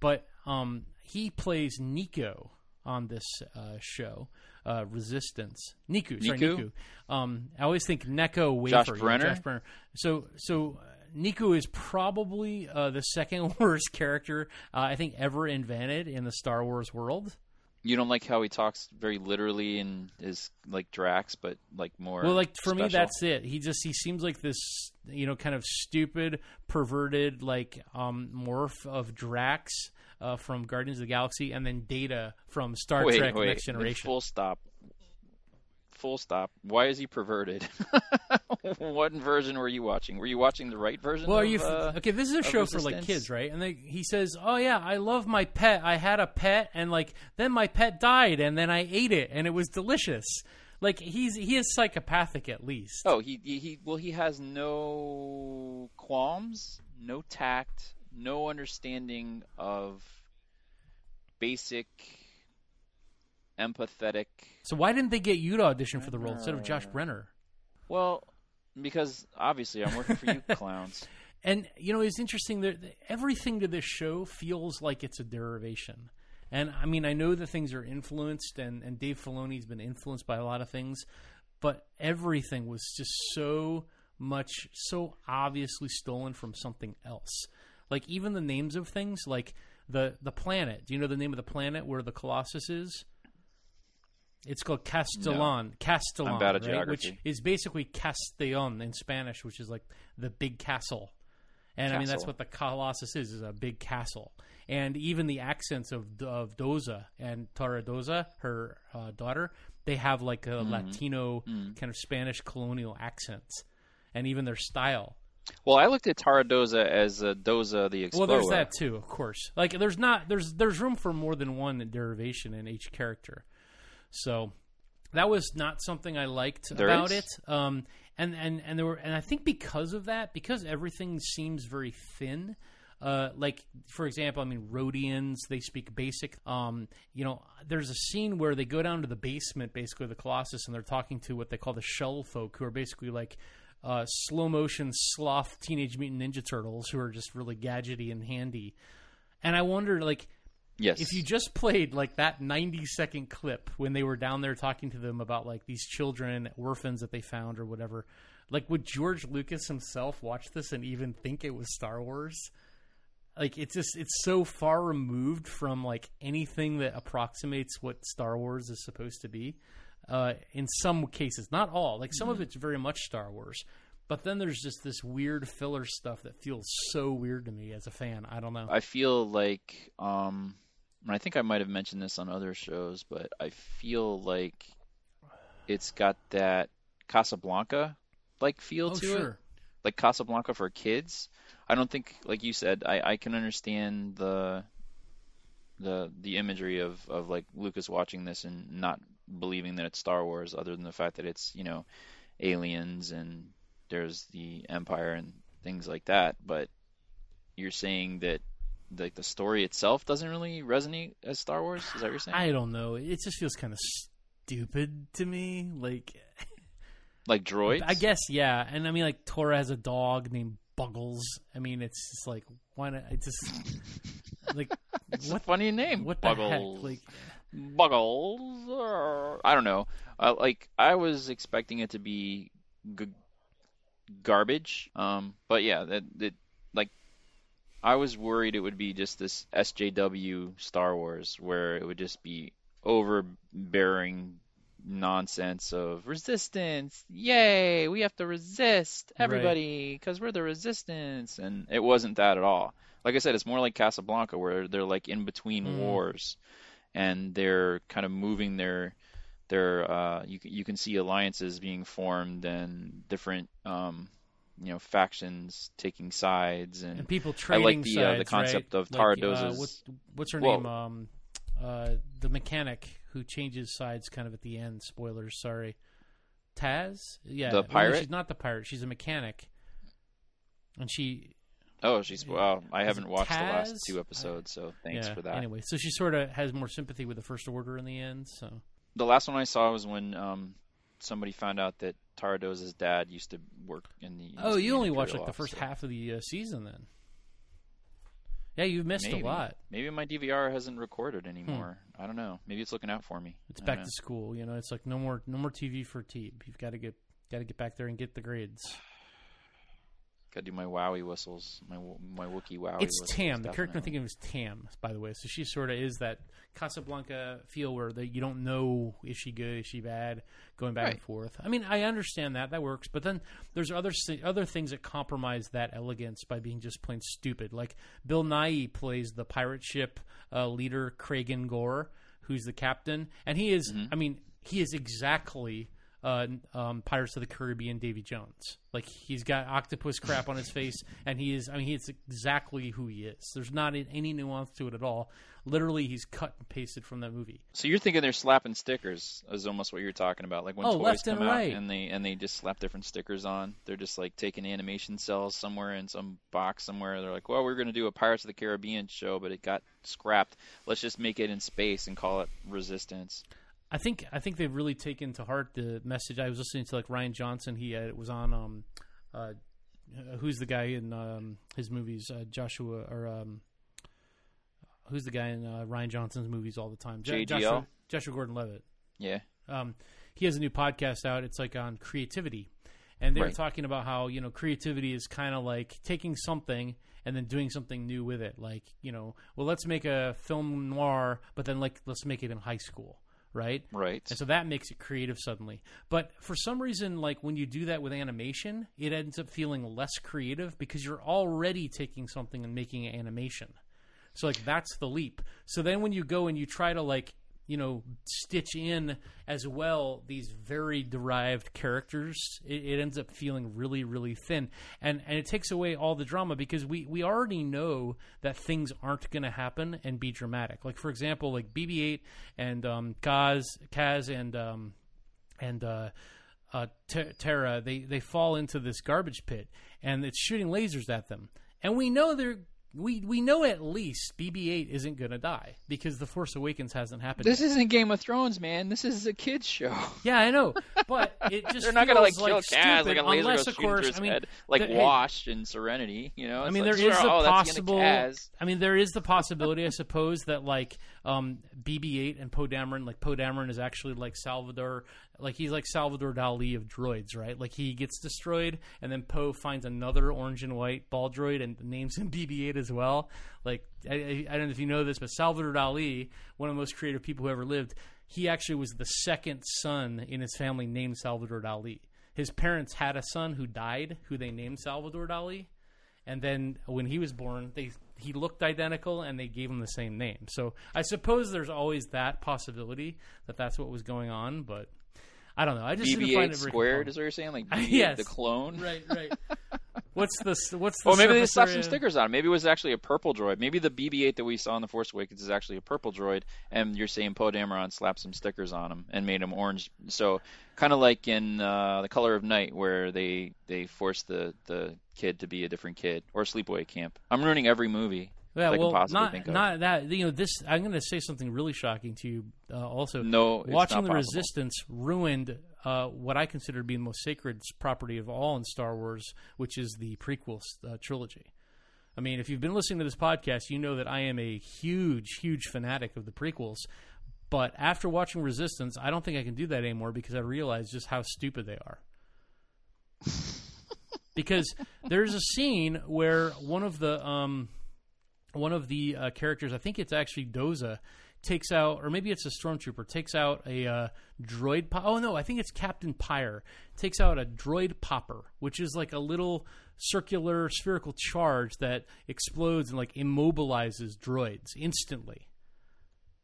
but um, he plays Nico on this uh, show, uh, Resistance. Neeku, sorry, Neeku? Neeku. Um, I always think Necco Wafer. Josh Brener? Josh Brener. So so. Neeku is probably uh, the second worst character uh, I think ever invented in the Star Wars world. You don't like how he talks very literally and is like Drax, but like more. Well, like for me, that's it. He just he seems like this, you know, kind of stupid, perverted, like um, morph of Drax uh, from Guardians of the Galaxy, and then Data from Star wait, Trek: wait, Next Generation. Full stop. Full stop. Why is he perverted? what version were you watching? Were you watching the right version? Well, are of, you uh, okay? This is a show for like kids, right? And they, he says, "Oh yeah, I love my pet. I had a pet, and like then my pet died, and then I ate it, and it was delicious." Like he's he is psychopathic at least. Oh, he he well he has no qualms, no tact, no understanding of basic empathetic. So why didn't they get you to audition for the role instead of Josh uh, Brener? Well, because obviously I'm working for you clowns. And you know, it's interesting that that everything to this show feels like it's a derivation. And I mean, I know that things are influenced, and and Dave Filoni's been influenced by a lot of things, but everything was just so much, so obviously stolen from something else. Like even the names of things, like the the planet. Do you know the name of the planet where the Colossus is? It's called Castilon. Castilon, I'm bad at right? which is basically Castellon in Spanish, which is like the big castle. And I mean that's what the Colossus is, is a big castle. And even the accents of of Doza and Torra Doza, her uh, daughter, they have like a Mm-hmm. Latino kind of Spanish colonial accents. And even their style. Well, I looked at Torra Doza as uh, Doza the Explorer. Well, there's that too, of course. Like there's not there's there's room for more than one derivation in each character. So that was not something I liked There about is? it. Um, and and and there were and I think because of that, because everything seems very thin. Uh, like for example, I mean, Rodians they speak basic. Um, you know, there's a scene where they go down to the basement, basically the Colossus, and they're talking to what they call the Shell folk, who are basically like uh, slow motion sloth Teenage Mutant Ninja Turtles, who are just really gadgety and handy. And I wonder, like, Yes. if you just played like that 90 second clip when they were down there talking to them about like these children orphans that they found or whatever like would george lucas himself watch this and even think it was star wars? Like it's just it's so far removed from like anything that approximates what star wars is supposed to be uh, in some cases. Not all. Like some of it's very much star wars. But then there's just this weird filler stuff that feels so weird to me as a fan. I don't know. I feel like, um, I think I might have mentioned this on other shows, but I feel like it's got that Casablanca like feel oh to sure it, like Casablanca for kids. I don't think, like you said, I, I can understand the the the imagery of, of like Lucas watching this and not believing that it's Star Wars, other than the fact that it's you know aliens and there's the Empire and things like that. But you're saying that like the story itself doesn't really resonate as Star Wars. Is that what you're saying? I don't know. It just feels kind of stupid to me. Like, like droids? I guess, yeah. And I mean, like, Torra has a dog named Buggles. I mean, it's just like, why not? It just, like, what, funny name. what the Buggles. heck? Like, Buggles. or- I don't know. Uh, like I was expecting it to be g- garbage. Um, but yeah, that like I was worried it would be just this SJW Star Wars where it would just be overbearing nonsense of resistance. Yay, we have to resist everybody because we're the resistance, and it wasn't that at all. Like I said, it's more like Casablanca where they're like in between Mm. wars, and they're kind of moving their their uh, you can- you can see alliances being formed and different um, you know factions taking sides and, and people trading sides I like the uh, the concept right? of Like, uh, what, what's her Well- name? Um, uh, the mechanic who changes sides kind of at the end. Spoilers, sorry. Taz, yeah, The well, pirate? she's not the pirate. She's a mechanic, and she oh she's well I haven't watched the last two episodes so thanks yeah, for that. Anyway, so she sort of has more sympathy with the First Order in the end. So The last one I saw was when um, somebody found out that Torra Doza's dad used to work in the. Oh, you only watched like the first half of the uh, season then. Yeah, you've missed Maybe. a lot. Maybe my DVR hasn't recorded anymore. I don't know. Maybe it's looking out for me. It's back to school, you know. It's like no more, no more TV for Teeb. You've got to get, got to get back there and get the grades. Gotta do my wowie whistles, my my Wookiee wowie. It's Tam. The character I'm thinking of is Tam, by the way. So she sort of is that Casablanca feel where that you don't know is she good, is she bad, going back and forth. I mean, I understand that that works, but then there's other other things that compromise that elegance by being just plain stupid. Like Bill Nye plays the pirate ship uh, leader Kragan Gorr, who's the captain, and he is. Mm-hmm. I mean, he is exactly. Uh, um, Pirates of the Caribbean, Davy Jones. Like he's got octopus crap on his face, and he is. I mean, he's exactly who he is. There's not any nuance to it at all. Literally, he's cut and pasted from that movie. So you're thinking they're slapping stickers is almost what you're talking about, like when Oh, toys come and out right. and they and they just slap different stickers on. They're just like taking animation cells somewhere in some box somewhere. They're like, well, we're going to do a Pirates of the Caribbean show, but it got scrapped. Let's just make it in space and call it Resistance. I think I think they've really taken to heart the message. I was listening to like Rian Johnson. He uh, was on um, uh, who's the guy in um, his movies? Uh, Joshua or um, who's the guy in uh, Rian Johnson's movies all the time? JGL? Joshua, Joshua Gordon-Levitt. Yeah. um, he has a new podcast out. It's like on creativity, and they are Right. talking about how you know creativity is kind of like taking something and then doing something new with it. Like you know, well, let's make a film noir, but then like let's make it in high school, right? Right. And so that makes it creative suddenly. But for some reason, like when you do that with animation, it ends up feeling less creative because you're already taking something and making it animation. So like that's the leap. So then when you go and you try to like you know stitch in as well these very derived characters, it, it ends up feeling really really thin, and and it takes away all the drama because we we already know that things aren't going to happen and be dramatic. Like for example, like BB-8 and um, Kaz Kaz and um, and uh, uh, Ter- Terra, they they fall into this garbage pit, and it's shooting lasers at them, and we know they're. We, we know at least BB-8 isn't going to die because The Force Awakens hasn't happened. This yet. isn't Game of Thrones, man. This is a kids show. yeah, I know, but it just They're not gonna like feels kill Kaz like a laser unless, goes of course, through his I mean, head, like the- Wash in Serenity. You know, I mean, like, there is sure, the oh, possible. I mean, there is the possibility, I suppose, that like um, BB-8 and Poe Dameron, like Poe Dameron is actually like Salvador, like he's like Salvador Dali of droids, right? Like he gets destroyed, and then Poe finds another orange and white ball droid and names him BB-8 as well. Like I, I, I don't know if you know this, but Salvador Dali, one of the most creative people who ever lived, he actually was the second son in his family named Salvador Dali. His parents had a son who died, who they named Salvador Dali and then when he was born, they he looked identical, and they gave him the same name. So I suppose there's always that possibility that that's what was going on, but I don't know. I just didn't find BB-8 it very squared compelling. is what you're saying, like Uh, BB-8 yes. the clone. Right, right. what's the what's the? Well, maybe they slapped some stickers on. it. Maybe it was actually a purple droid. Maybe the BB-8 that we saw in the Force Awakens is actually a purple droid, and you're saying Poe Dameron slapped some stickers on him and made him orange. So kind of like in uh, the Color of Night, where they they forced the the kid to be a different kid, or Sleepaway Camp. I'm ruining every movie Yeah, that I well, can possibly not think of. not that. You know, this. I'm going to say something really shocking to you. Uh, also, No, it's watching the possible. Resistance ruined uh, what I consider to be the most sacred property of all in Star Wars, which is the prequel uh, trilogy. I mean, if you've been listening to this podcast, you know that I am a huge, huge fanatic of the prequels. But after watching Resistance, I don't think I can do that anymore because I realize just how stupid they are. because there's a scene where one of the um, one of the uh, characters, I think it's actually Doza, takes out, or maybe it's a stormtrooper, takes out a uh, droid. Po- oh no, I think it's Captain Pyre takes out a droid popper, which is like a little circular spherical charge that explodes and like immobilizes droids instantly.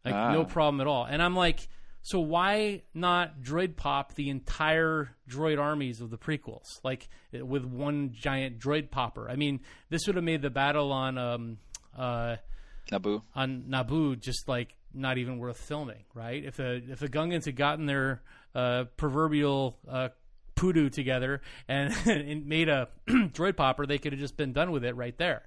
like Ah. no problem at all. And I'm like, so why not droid pop the entire droid armies of the prequels, like eh, with one giant droid popper? I mean, this would have made the battle on um, uh, Naboo. on Naboo just like not even worth filming, right? If the if the Gungans had gotten their uh, proverbial uh, poodoo together and, and made a droid popper, they could have just been done with it right there.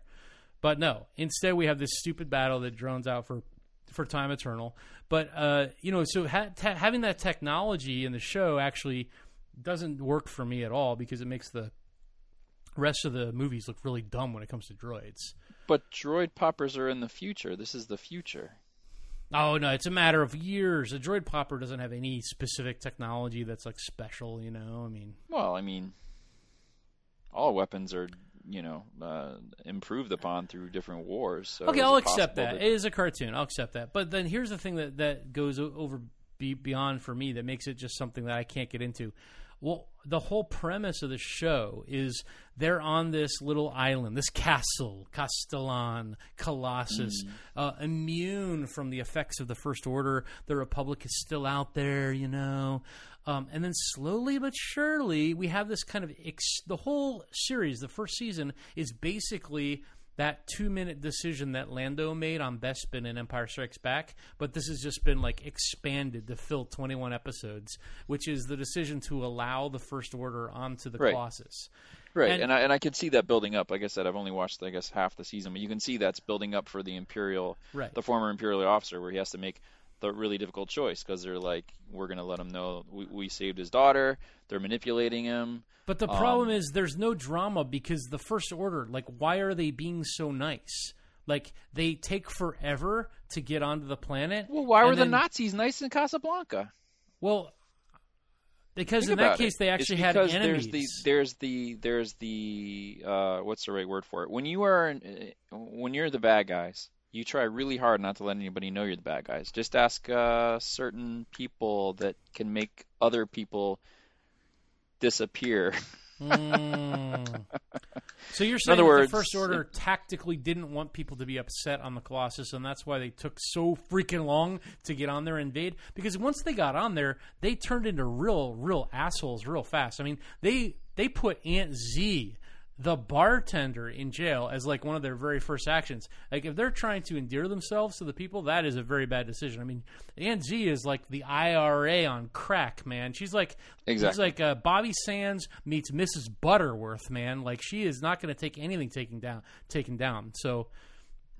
But no, instead we have this stupid battle that drones out for for time eternal. But uh, you know, so ha- having that technology in the show actually doesn't work for me at all because it makes the rest of the movies look really dumb when it comes to droids. But droid poppers are in the future. This is the future. Oh no, it's a matter of years. A droid popper doesn't have any specific technology that's like special, you know. I mean, Well, I mean, all weapons are, you know, uh, improved upon through different wars. So okay, I'll accept that. It is a cartoon. I'll accept that. But then here's the thing that that goes over be, beyond for me that makes it just something that I can't get into. Well, the whole premise of the show is they're on this little island, this castle, Castilon, Colossus, uh, immune from the effects of the First Order. The Republic is still out there, you know. Um, and then slowly but surely, we have this kind of ex- the whole series. The first season is basically that two minute decision that Lando made on Bespin in Empire Strikes Back, but this has just been like expanded to fill 21 episodes, which is the decision to allow the First Order onto the Right. Colossus. Right, And- and, I and I can see that building up. Like I said, I've only watched I guess half the season, but you can see that's building up for the Imperial, Right. the former Imperial officer, where he has to make the really difficult choice because they're like, we're gonna let him know we, we saved his daughter. They're manipulating him. But the Um, problem is there's no drama because the First Order, like, why are they being so nice? Like, they take forever to get onto the planet. Well, why were the Nazis nice in Casablanca? Well, because Think in that case it. they actually had enemies. There's the there's the there's the uh, what's the right word for it? When you are when you're the bad guys, you try really hard not to let anybody know you're the bad guys. Just ask uh, certain people that can make other people disappear. Mm. So you're saying other words, the First Order tactically didn't want people to be upset on the Colossus, and that's why they took so freaking long to get on there and invade? Because once they got on there, they turned into real, real assholes real fast. I mean, they they put Aunt Z, the bartender, in jail as like one of their very first actions. Like if they're trying to endear themselves to the people, that is a very bad decision. I mean, Z is like the IRA on crack, man. She's like she's like uh, Bobby Sands meets Mrs. Butterworth, man. Like she is not going to take anything taken down, taken down. So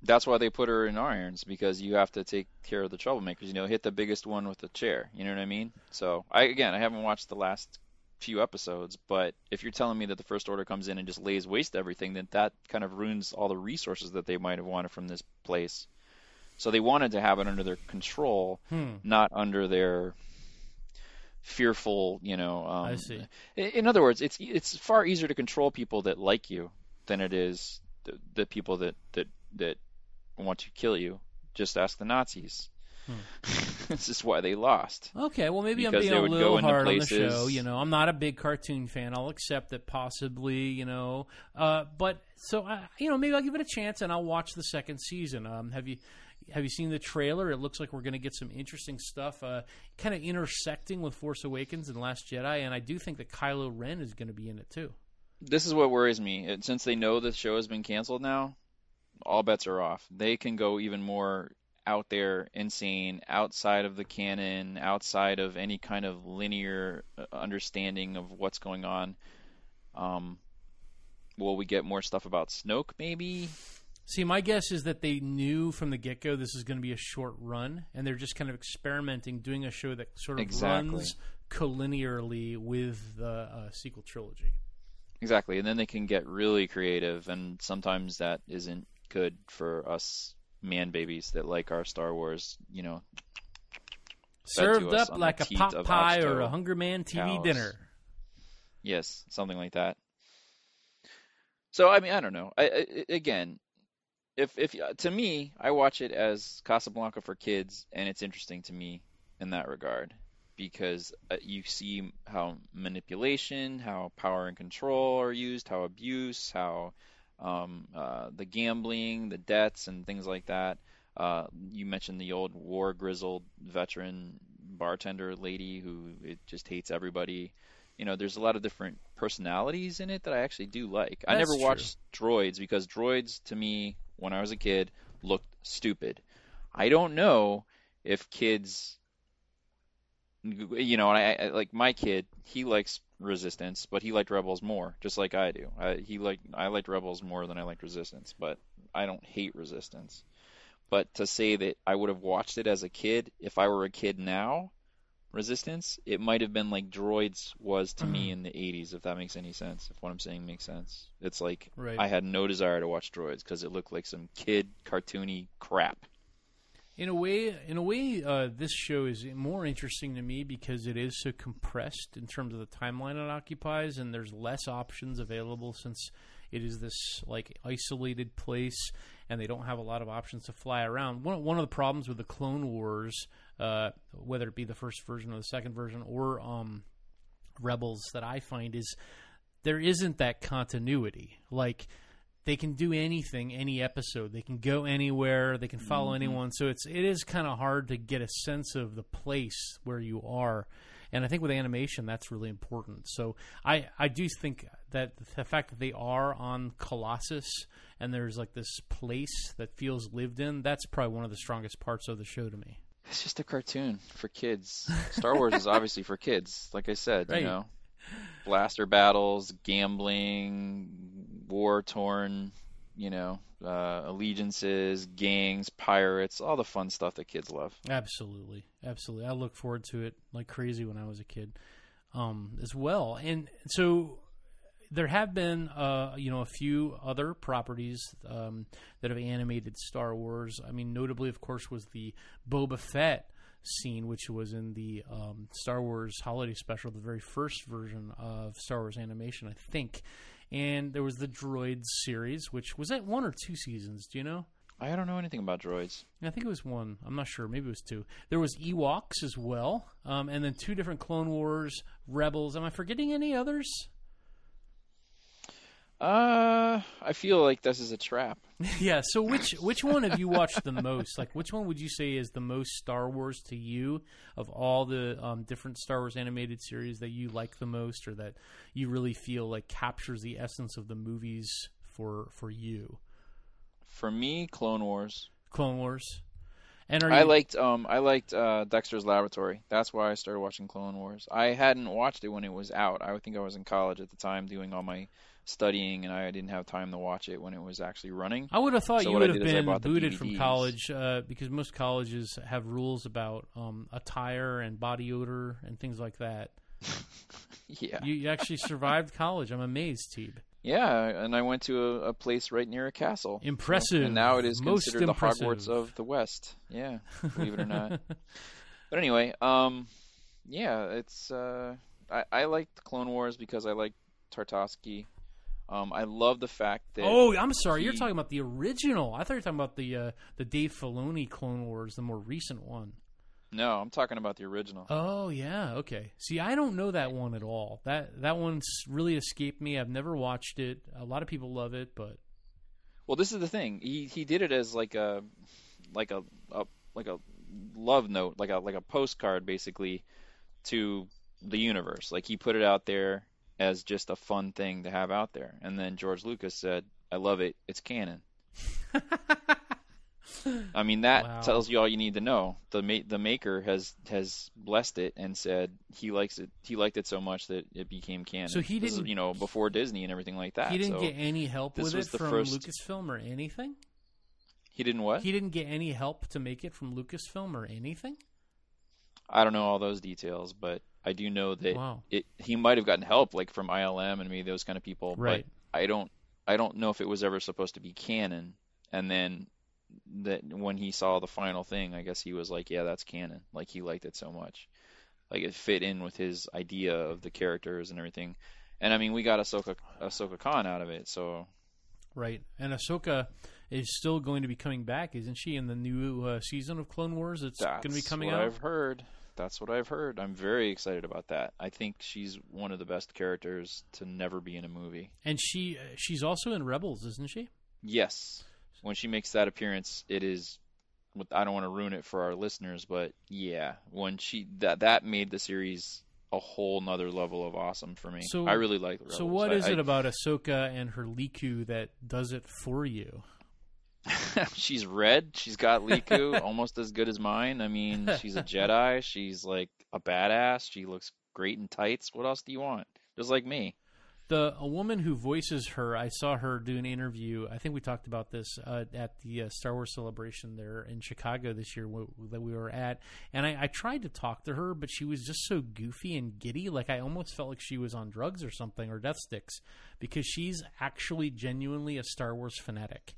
That's why they put her in irons because you have to take care of the troublemakers. You know, hit the biggest one with the chair. You know what I mean? So I again, I haven't watched the last few episodes, but if you're telling me that the First Order comes in and just lays waste to everything, then that kind of ruins all the resources that they might have wanted from this place. So they wanted to have it under their control, Hmm. not under their fearful, you know. Um, I see. in- In other words, it's it's far easier to control people that like you than it is the, the people that, that that want to kill you. Just ask the Nazis. this is why they lost. Okay, well maybe I'm being a little hard on the show. You know, I'm not a big cartoon fan. I'll accept that possibly. You know, uh, but so I, you know, maybe I'll give it a chance and I'll watch the second season. Um, have you? Have you seen the trailer? It looks like we're going to get some interesting stuff, uh, kind of intersecting with Force Awakens and Last Jedi, and I do think that Kylo Ren is going to be in it too. This is what worries me. It, since they know the show has been canceled now, all bets are off. They can go even more out there, insane, outside of the canon, outside of any kind of linear uh, understanding of what's going on. Um, will we get more stuff about Snoke? Maybe. See, my guess is that they knew from the get go this is going to be a short run, and they're just kind of experimenting, doing a show that sort of Exactly. runs collinearly with the uh, sequel trilogy. Exactly, and then they can get really creative, and sometimes that isn't good for us man babies that like our Star Wars, you know, Served up like a pot pie or a Hunger Man TV cows. dinner. Yes, something like that. So I mean, I don't know. I, I again, if if to me, I watch it as Casablanca for kids, and it's interesting to me in that regard because uh, you see how manipulation, how power and control are used, how abuse, how um, uh, the gambling, the debts, and things like that. Uh, you mentioned the old war grizzled veteran bartender lady who it just hates everybody. You know, there's a lot of different personalities in it that I actually do like. I That's never true. watched Droids because Droids to me when I was a kid looked stupid. I don't know if kids you know, and I, I like my kid, he likes Resistance, but he liked Rebels more, just like I do. I, he liked I liked Rebels more than I liked Resistance, but I don't hate Resistance. But to say that I would have watched it as a kid, if I were a kid now, Resistance, it might have been like Droids was to me mm-hmm. in the 80s, if that makes any sense. If what I'm saying makes sense, it's like Right. I had no desire to watch Droids because it looked like some kid cartoony crap. In a way, in a way, uh, this show is more interesting to me because it is so compressed in terms of the timeline it occupies, and there's less options available since it is this like isolated place, and they don't have a lot of options to fly around. One one of the problems with the Clone Wars, uh, whether it be the first version or the second version or um, Rebels, that I find is there isn't that continuity. Like they can do anything, any episode. They can go anywhere. They can follow mm-hmm. anyone. So it's it is kind of hard to get a sense of the place where you are. And I think with animation, that's really important. So I, I do think that the fact that they are on Colossus and there's like this place that feels lived in, that's probably one of the strongest parts of the show to me. It's just a cartoon for kids. Star Wars is obviously for kids, like I said, Right. you know. Blaster battles, gambling, war torn, you know, uh, allegiances, gangs, pirates, all the fun stuff that kids love. Absolutely, absolutely. I look forward to it like crazy when I was a kid, um, as well. And so there have been, uh, you know, a few other properties um, that have animated Star Wars. I mean, notably, of course, was the Boba Fett scene, which was in the um, Star Wars Holiday Special, the very first version of Star Wars animation, I think. And there was the Droids series, which was that one or two seasons? Do you know? I don't know anything about droids. I think it was one. I'm not sure. Maybe it was two. There was Ewoks as well, um, and then two different Clone Wars, Rebels. Am I forgetting any others? Uh, I feel like this is a trap. yeah. So which which one have you watched the most? Like, which one would you say is the most Star Wars to you of all the um, different Star Wars animated series that you like the most, or that you really feel like captures the essence of the movies for for you? For me, Clone Wars. Clone Wars. And are you, I liked um I liked uh, Dexter's Laboratory. That's why I started watching Clone Wars. I hadn't watched it when it was out. I think I was in college at the time doing all my studying, and I didn't have time to watch it when it was actually running. I would have thought So you would have did is I been booted from college uh, because most colleges have rules about um, attire and body odor and things like that. Yeah, You, you actually survived college. I'm amazed, Teeb. yeah, and I went to a, a place right near a castle. Impressive. And now it is Most considered impressive. the Hogwarts of the West. Yeah, believe it or not. but anyway, um, yeah, it's uh, I I liked Clone Wars because I like Tartakovsky. Um, I love the fact that Oh, I'm sorry. You're talking about the original. I thought you were talking about the uh, the Dave Filoni Clone Wars, the more recent one. No, I'm talking about the original. Oh yeah, okay. See, I don't know that one at all. That that one's really escaped me. I've never watched it. A lot of people love it, but Well, this is the thing. He he did it as like a like a, a like a love note, like a like a postcard basically to the universe. Like he put it out there as just a fun thing to have out there. And then George Lucas said, "I love it. It's canon." I mean that Wow. tells you all you need to know. The ma- the maker has has blessed it and said he likes it. He liked it so much that it became canon. So he This is, didn't- you know, before Disney and everything like that. he didn't So get any help this with was it the from first- Lucasfilm or anything. he didn't what? He didn't get any help to make it from Lucasfilm or anything. I don't know all those details, but I do know that Wow. it he might have gotten help like from ILM and maybe those kind of people, Right. but I don't I don't know if it was ever supposed to be canon. And then that when he saw the final thing, I guess he was like, yeah, that's canon. Like he liked it so much. Like it fit in with his idea of the characters and everything. And I mean, we got Ahsoka Ahsoka Khan out of it, so Right. And Ahsoka is still going to be coming back, isn't she, in the new uh, season of Clone Wars? It's going to be coming what out. I've heard. That's what I've heard. I'm very excited about that. I think she's one of the best characters to never be in a movie. And she uh, she's also in Rebels, isn't she? Yes. When she makes that appearance, it is I don't want to ruin it for our listeners, but yeah, when she that that made the series a whole nother level of awesome for me. So I really like. So Rebels. what I- is it I- about Ahsoka and her lekku that does it for you? she's red. She's got lekku, almost as good as mine. I mean, she's a Jedi. She's like a badass. She looks great in tights. What else do you want? Just like me. The a woman who voices her, I saw her do an interview. I think we talked about this uh, at the uh, Star Wars celebration there in Chicago this year w- that we were at, and I, I tried to talk to her, but she was just so goofy and giddy. Like I almost felt like she was on drugs or something or death sticks because she's actually genuinely a Star Wars fanatic.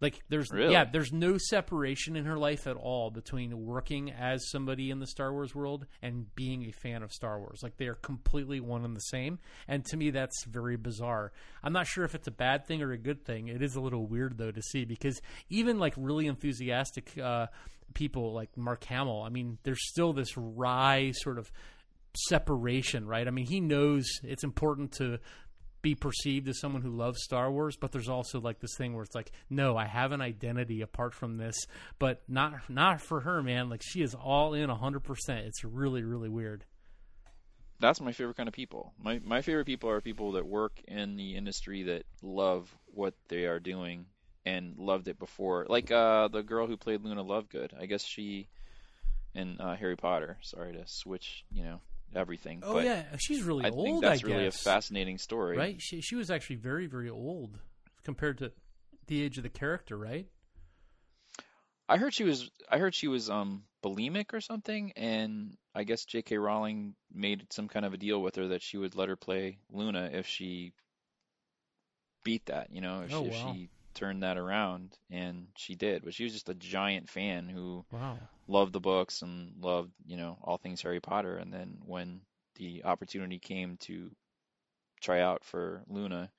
Like there's Really? yeah, there's no separation in her life at all between working as somebody in the Star Wars world and being a fan of Star Wars. Like they are completely one and the same. And to me that's very bizarre. I'm not sure if it's a bad thing or a good thing. It is a little weird though to see because even like really enthusiastic uh people like Mark Hamill, I mean, there's still this wry sort of separation, right? I mean, he knows it's important to be perceived as someone who loves Star Wars, but there's also like this thing where it's like, no, I have an identity apart from this, but not not for her, man. Like she is all in 100%. It's really really weird. That's my favorite kind of people. My my favorite people are people that work in the industry that love what they are doing and loved it before. Like uh, the girl who played Luna Lovegood. I guess she in uh, Harry Potter. Sorry to switch, you know, everything. Oh but yeah, she's really I old, think that's I really a fascinating story. Right? She she was actually very very old compared to the age of the character, right? I heard she was I heard she was um bulimic or something and I guess J.K. Rowling made some kind of a deal with her that she would let her play Luna if she beat that, you know, if, Oh, she, if she turned that around and she did. But she was just a giant fan who Wow. Loved the books and loved, you know, all things Harry Potter and then when the opportunity came to try out for Luna,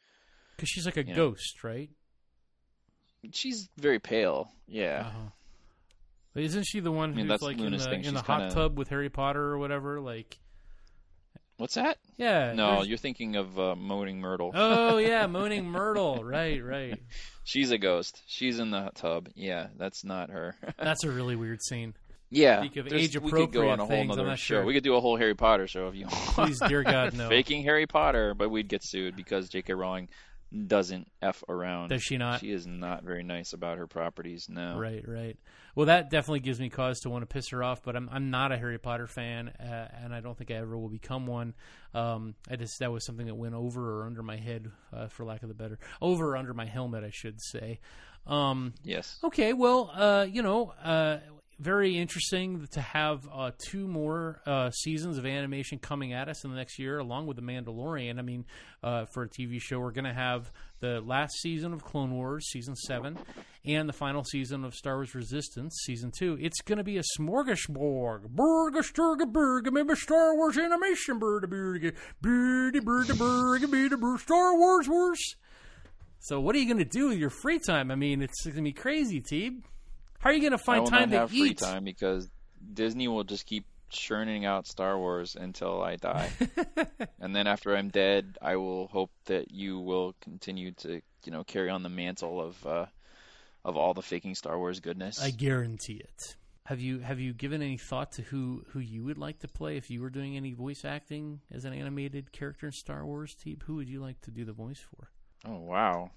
Cuz she's like a You know. ghost, right? she's very pale. Yeah. Uh-huh. Isn't she the one I mean, who's like in the, in the hot kinda- tub with Harry Potter or whatever? Like, What's that? yeah. No, there's- you're thinking of uh, Moaning Myrtle. Oh yeah, Moaning Myrtle. Right, right. She's a ghost. She's in the tub. Yeah, that's not her. That's a really weird scene. yeah, Speak of there's- we could go on a whole things, not show. sure. We could do a whole Harry Potter show if you want. Please, dear God, no. Faking Harry Potter, but we'd get sued because J.K. Rowling doesn't f around. Does she not? She is not very nice about her properties. No. Right, right. Well, that definitely gives me cause to want to piss her off. But I'm I'm not a Harry Potter fan, uh, and I don't think I ever will become one. Um, I just that was something that went over or under my head, uh, for lack of the better, over or under my helmet, I should say. Um, Yes. Okay, well, uh, you know, uh, very interesting to have uh, two more uh, seasons of animation coming at us in the next year, along with The Mandalorian. I mean, uh, for a TV show, we're going to have the last season of Clone Wars, season seven, and the final season of Star Wars Resistance, season two. It's going to be a smorgasbord. Burger, sturga, burger, maybe Star Wars animation, burger, burger, burger, burger, burger, Star Wars Wars. So, what are you going to do with your free time? I mean, it's going to be crazy, Teeb. How are you going to I find will time not to have free eat? time because Disney will just keep churning out Star Wars until I die. and then after I'm dead, I will hope that you will continue to, you know, carry on the mantle of uh, of all the faking Star Wars goodness. I guarantee it. Have you have you given any thought to who who you would like to play if you were doing any voice acting as an animated character in Star Wars? Teeb, who would you like to do the voice for? Oh wow!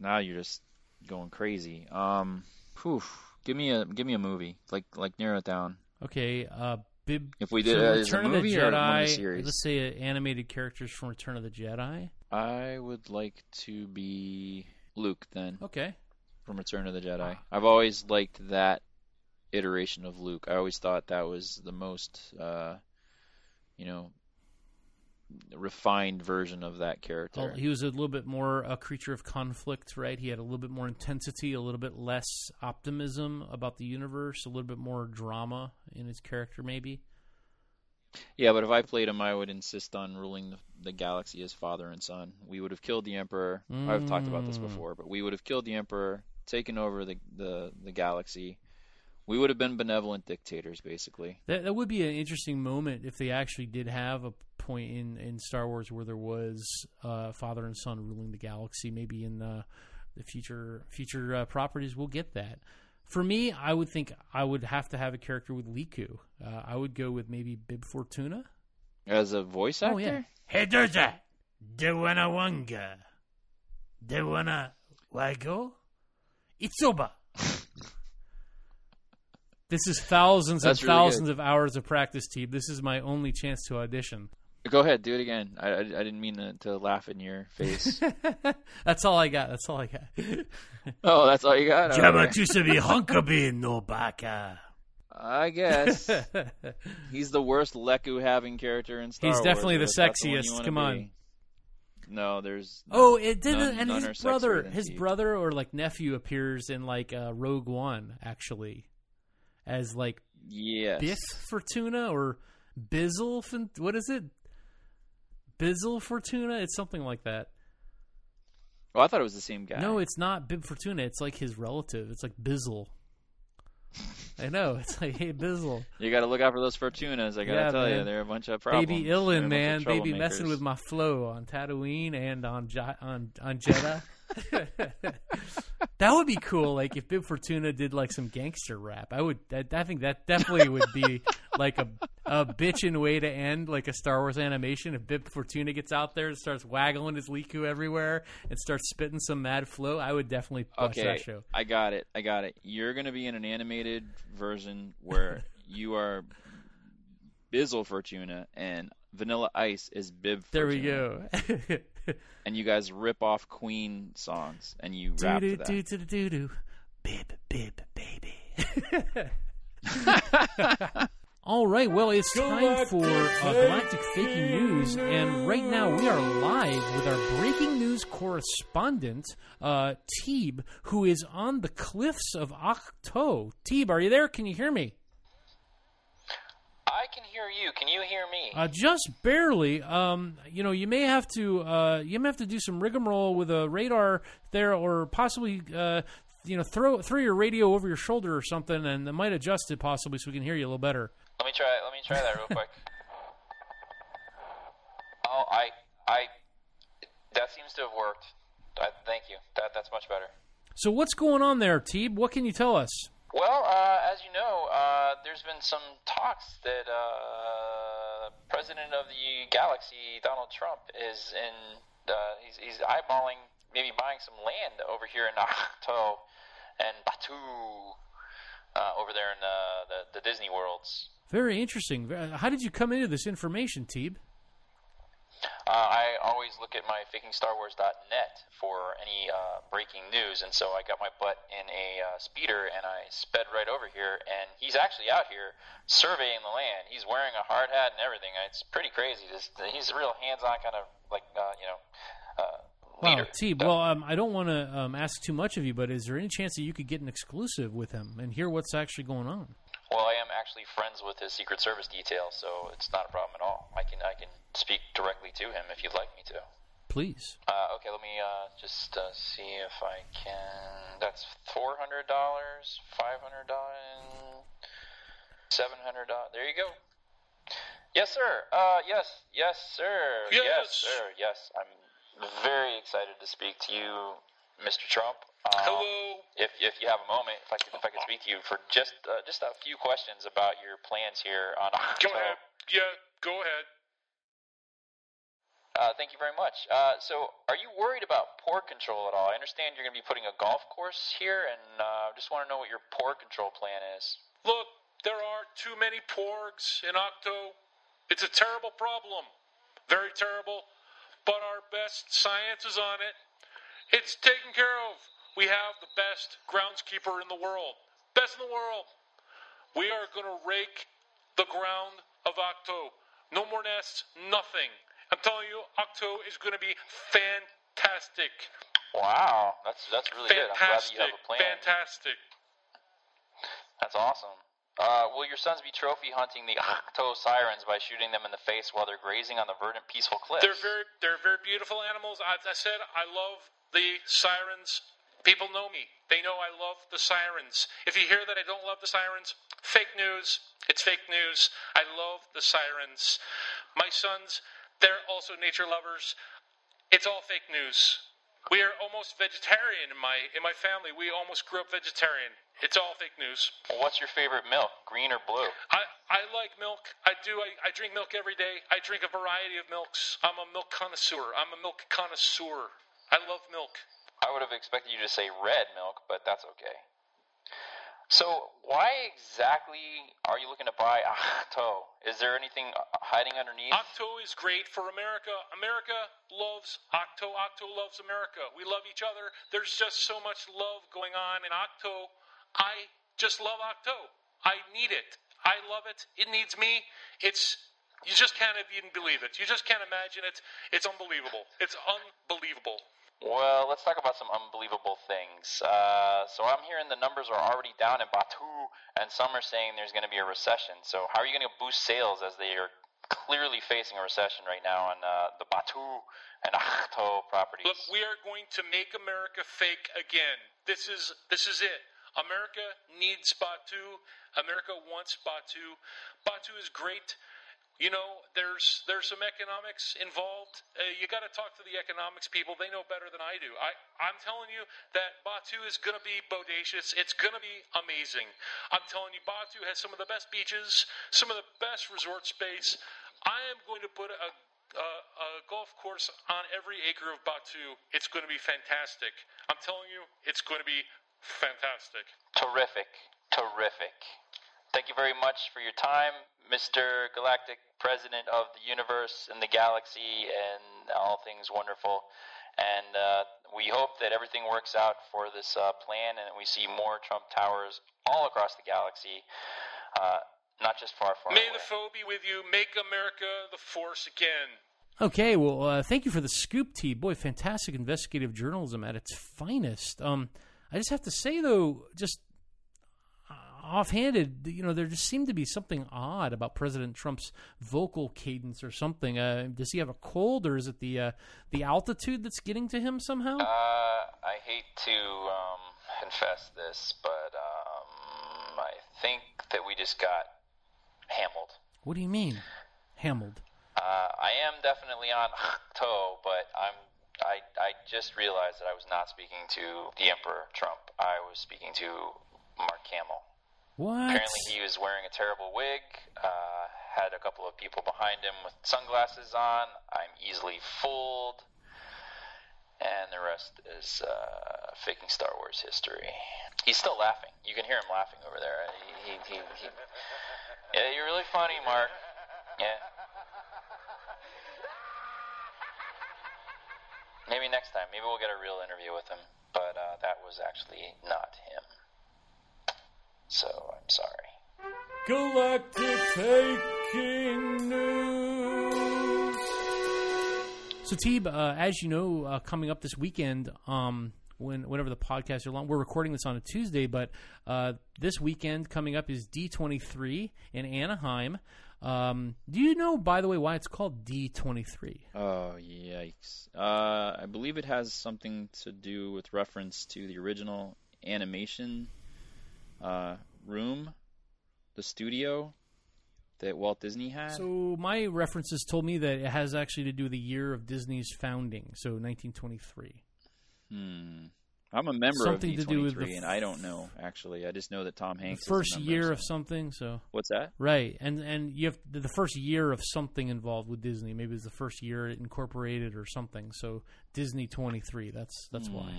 Now you're just going crazy. Um, whew. give me a give me a movie. Like like narrow it down. Okay, uh, Bib. If we did so uh, Return of the movie or one of Jedi. series, Let's say uh, animated characters from Return of the Jedi. I would like to be Luke then Okay. from Return of the Jedi. I've always liked that iteration of Luke. I always thought that was the most, uh, you know, refined version of that character. Well, he was a little bit more a creature of conflict, right? He had a little bit more intensity, a little bit less optimism about the universe, a little bit more drama in his character, maybe. Yeah, but if I played him, I would insist on ruling the, the galaxy as father and son. We would have killed the Emperor. I've talked about this Mm. before, but we would have killed the Emperor, taken over the, the, the galaxy. We would have been benevolent dictators, basically. That that would be an interesting moment if they actually did have a point in, in Star Wars where there was uh, father and son ruling the galaxy. Maybe in uh, the future future uh, properties, we'll get that. For me, I would think I would have to have a character with lekku. Uh, I would go with maybe Bib Fortuna. As a voice actor? Oh yeah. Hey, does that? Do wanna wanga? Do wanna wago? It's over. This is thousands That's and really thousands good. of hours of practice, Teeb. This is my only chance to audition. Go ahead, do it again. I, I, I didn't mean to, to laugh in your face. That's all I got. That's all I got. oh, that's all you got? Jabba Alright. Tusabi Hunkabi no baka. I guess. He's the worst lekku having character in Star He's Wars. definitely the but sexiest. you wanna Come on. be. No, there's. Oh, it did, none- and none his brother, his Teeb. brother or like nephew appears in like uh, Rogue One, actually, as like Yes. Biff Fortuna or Bizzle. What is it? Bizzle Fortuna? It's something like that. Oh, I thought it was the same guy. No, it's not Bib Fortuna. It's like his relative. It's like Bizzle. I know. It's like, hey, Bizzle. You got to look out for those Fortunas. I got to Yeah, tell you, they're a bunch of problems. Baby Illin, man. Baby messing with my flow on Tatooine and on on on Jedha. that would be cool. Like if Bib Fortuna did like some gangster rap, I would. I, I think that definitely would be like a a bitchin' way to end like a Star Wars animation. If Bib Fortuna gets out there and starts waggling his lekku everywhere and starts spitting some mad flow, I would definitely watch Okay, that show. I got it. I got it. You're going to be in an animated version where you are Bizzle Fortuna and Vanilla Ice is Bib Fortuna. There we go. And you guys rip off Queen songs and you rap to do that. do do do do, bib bib baby. All right, well, it's time for uh, Galactic Faking News, and right now we are live with our breaking news correspondent, uh, Teeb, who is on the cliffs of Ahch-To. Teeb, are you there? Can you hear me? I can hear you. Can you hear me? Uh, just barely. Um, you know, you may have to uh, you may have to do some rigmarole with a radar there, or possibly uh, you know throw throw your radio over your shoulder or something, and it might adjust it possibly so we can hear you a little better. Let me try. Let me try that real quick. Oh, I, I, that seems to have worked. I, thank you. That that's much better. So what's going on there, Teeb? What can you tell us? Well, uh, as you know, uh, there's been some talks that uh, President of the Galaxy, Donald Trump, is in. Uh, he's, he's eyeballing maybe buying some land over here in Ahch-To and Batuu, uh, over there in the the Disney worlds. Very interesting. Uh, How did you come into this information, Teeb? Uh, I always look at my fakingstarwars.net for any uh, breaking news, and so I got my butt in a uh, speeder and I sped right over here. And he's actually out here surveying the land. He's wearing a hard hat and everything. It's pretty crazy. Just, he's a real hands-on kind of like uh, you know. Uh, Wow, leader. Teeb. Well, um, I don't want to um, ask too much of you, but is there any chance that you could get an exclusive with him and hear what's actually going on? Well, I am actually friends with his Secret Service detail, so it's not a problem at all. I can I can speak directly to him if you'd like me to. Please. Uh, okay, let me uh, just uh, see if I can. That's four hundred dollars, five hundred dollars, seven hundred dollars. There you go. Yes, sir. Uh, yes, yes, sir. Yes. sir. Yes, I'm very excited to speak to you, Mr. Trump. Um, Hello. If if you have a moment, if I could if I could speak to you for just uh, just a few questions about your plans here on. Go ahead. Yeah, go ahead. Uh, thank you very much. Uh, so, are you worried about porg control at all? I understand you're going to be putting a golf course here, and uh, just want to know what your porg control plan is. Look, there are too many porgs in Ahch-To. It's a terrible problem. Very terrible. But our best science is on it. It's taken care of. We have the best groundskeeper in the world. Best in the world. We are going to rake the ground of Ahch-To. No more nests, nothing. I'm telling you, Ahch-To is going to be fantastic. Wow, that's that's really good. I'm glad that you Fantastic. have a plan. Fantastic. That's awesome. Uh, will your sons be trophy hunting the Ahch-To sirens by shooting them in the face while they're grazing on the verdant, peaceful cliffs? They're very, they're very beautiful animals. As I said, I love the sirens. People know me. They know I love the sirens. If you hear that I don't love the sirens, fake news. It's fake news. I love the sirens. My sons, they're also nature lovers. It's all fake news. We are almost vegetarian in my in my family. We almost grew up vegetarian. It's all fake news. What's your favorite milk, green or blue? I, I like milk. I do. I, I drink milk every day. I drink a variety of milks. I'm a milk connoisseur. I'm a milk connoisseur. I love milk. I would have expected you to say red milk, but that's okay. So, why exactly are you looking to buy Ahch-To? Is there anything hiding underneath? Ahch-To is great for America. America loves Ahch-To. Ahch-To loves America. We love each other. There's just so much love going on in Ahch-To. I just love Ahch-To. I need it. I love it. It needs me. It's you just can't even believe it. You just can't imagine it. It's unbelievable. It's unbelievable. Well, let's talk about some unbelievable things. Uh, so I'm hearing the numbers are already down in Batuu, and some are saying there's going to be a recession. So how are you going to boost sales as they are clearly facing a recession right now on uh, the Batuu and Ahch-To properties? Look, we are going to make America fake again. This is this is it. America needs Batuu. America wants Batuu. Batuu is great. You know, there's there's some economics involved. Uh, you got to talk to the economics people; they know better than I do. I I'm telling you that Batuu is going to be bodacious. It's going to be amazing. I'm telling you, Batuu has some of the best beaches, some of the best resort space. I am going to put a a, a golf course on every acre of Batuu. It's going to be fantastic. I'm telling you, it's going to be fantastic. Terrific, terrific. Thank you very much for your time, Mr. Galactic President of the universe and the galaxy and all things wonderful. And uh, we hope that everything works out for this uh, plan and that we see more Trump Towers all across the galaxy, uh, not just far, far May away. the foe be with you. Make America the force again. Okay, well, uh, thank you for the scoop, T. Boy, fantastic investigative journalism at its finest. Um, I just have to say, though, just offhanded, you know, there just seemed to be something odd about President Trump's vocal cadence or something. Uh, does he have a cold, or is it the uh, the altitude that's getting to him somehow? Uh, I hate to um, confess this, but um, I think that we just got hammered. What do you mean, hammered? Uh, I am definitely on toe, but I'm. I I just realized that I was not speaking to the Emperor Trump. I was speaking to Mark Hamill. What? Apparently, he was wearing a terrible wig. Uh, had a couple of people behind him with sunglasses on. I'm easily fooled, and the rest is uh, faking Star Wars history. He's still laughing. You can hear him laughing over there. He, he, he. Yeah, you're really funny, Mark. Yeah. Maybe next time. Maybe we'll get a real interview with him. But uh, that was actually not him. So I'm sorry. Galactic Taking News. So, Teeb, uh, as you know, uh, coming up this weekend, um, when whenever the podcast are long, we're recording this on a Tuesday, but uh, this weekend coming up is D23 in Anaheim. Um, do you know, by the way, why it's called D23? Oh, yikes. Uh, I believe it has something to do with reference to the original animation uh, room, the studio that Walt Disney had. So my references told me that it has actually to do with the year of Disney's founding, so 1923. Hmm. I'm a member Something of to D23, do with the and I don't know actually. I just know that Tom Hanks. The is a first year so- of something, so What's that? right, and and you have the the first year of something involved with Disney. Maybe it's the first year it incorporated or something. So Disney 23. That's that's why.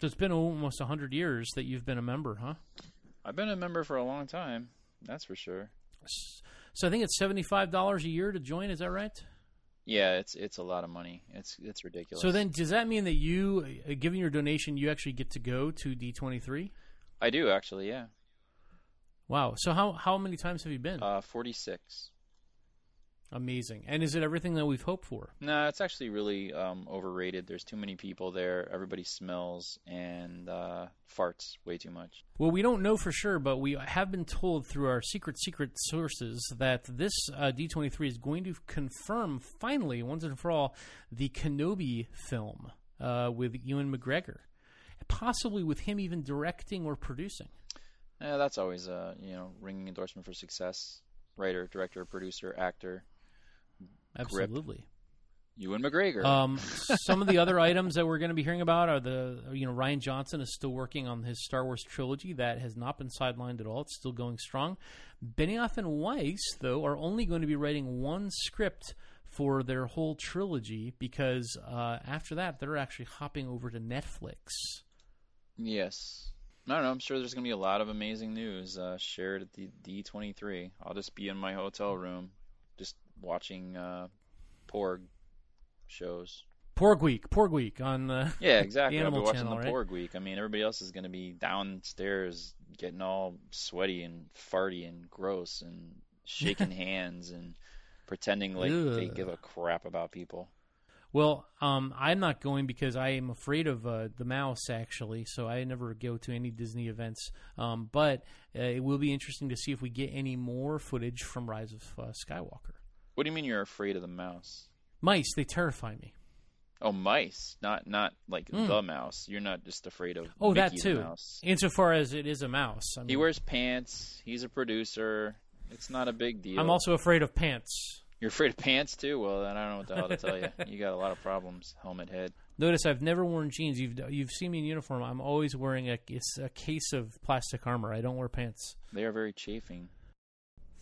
So it's been almost 100 years that you've been a member, huh? I've been a member for a long time. That's for sure. So I think it's $75 a year to join. Is that right? Yeah, it's it's a lot of money. It's it's ridiculous. So then, does that mean that you, uh, giving your donation, you actually get to go to D23? I do actually. Yeah. Wow. So how how many times have you been? Uh, 46. Amazing. And is it everything that we've hoped for? No, it's actually really um, overrated. There's too many people there. Everybody smells and uh, farts way too much. Well, we don't know for sure, but we have been told through our secret, secret sources that this uh, D23 is going to confirm, finally, once and for all, the Kenobi film uh, with Ewan McGregor. Possibly with him even directing or producing. Yeah, that's always a you know ringing endorsement for success. Writer, director, producer, actor. Grip. Absolutely. Ewan McGregor. Um, some of the other items that we're going to be hearing about are the you know Rian Johnson is still working on his Star Wars trilogy that has not been sidelined at all. It's still going strong. Benioff and Weiss though are only going to be writing one script for their whole trilogy because uh, after that they're actually hopping over to Netflix. Yes. I don't know. I'm sure there's going to be a lot of amazing news uh, shared at the D23. I'll just be in my hotel room, watching uh, Porg shows. Porg Week, Porg Week on the yeah, exactly. the Animal I'll be watching Channel, the right? Porg Week. I mean, everybody else is going to be downstairs getting all sweaty and farty and gross and shaking hands and pretending like they give a crap about people. Well, um, I'm not going because I am afraid of uh, the mouse, actually. So I never go to any Disney events. Um, but uh, it will be interesting to see if we get any more footage from Rise of uh, Skywalker. What do you mean you're afraid of the mouse? Mice, they terrify me. Oh, mice, not not like Hmm. the mouse. You're not just afraid of Oh, Mickey that the too. mouse. Insofar as it is a mouse, I mean, He wears pants. He's a producer. It's not a big deal. I'm also afraid of pants. You're afraid of pants too? Well, then I don't know what the hell to tell you. You got a lot of problems. Helmet head. Notice I've never worn jeans. You've you've seen me in uniform. I'm always wearing a it's a case of plastic armor. I don't wear pants. They are very chafing.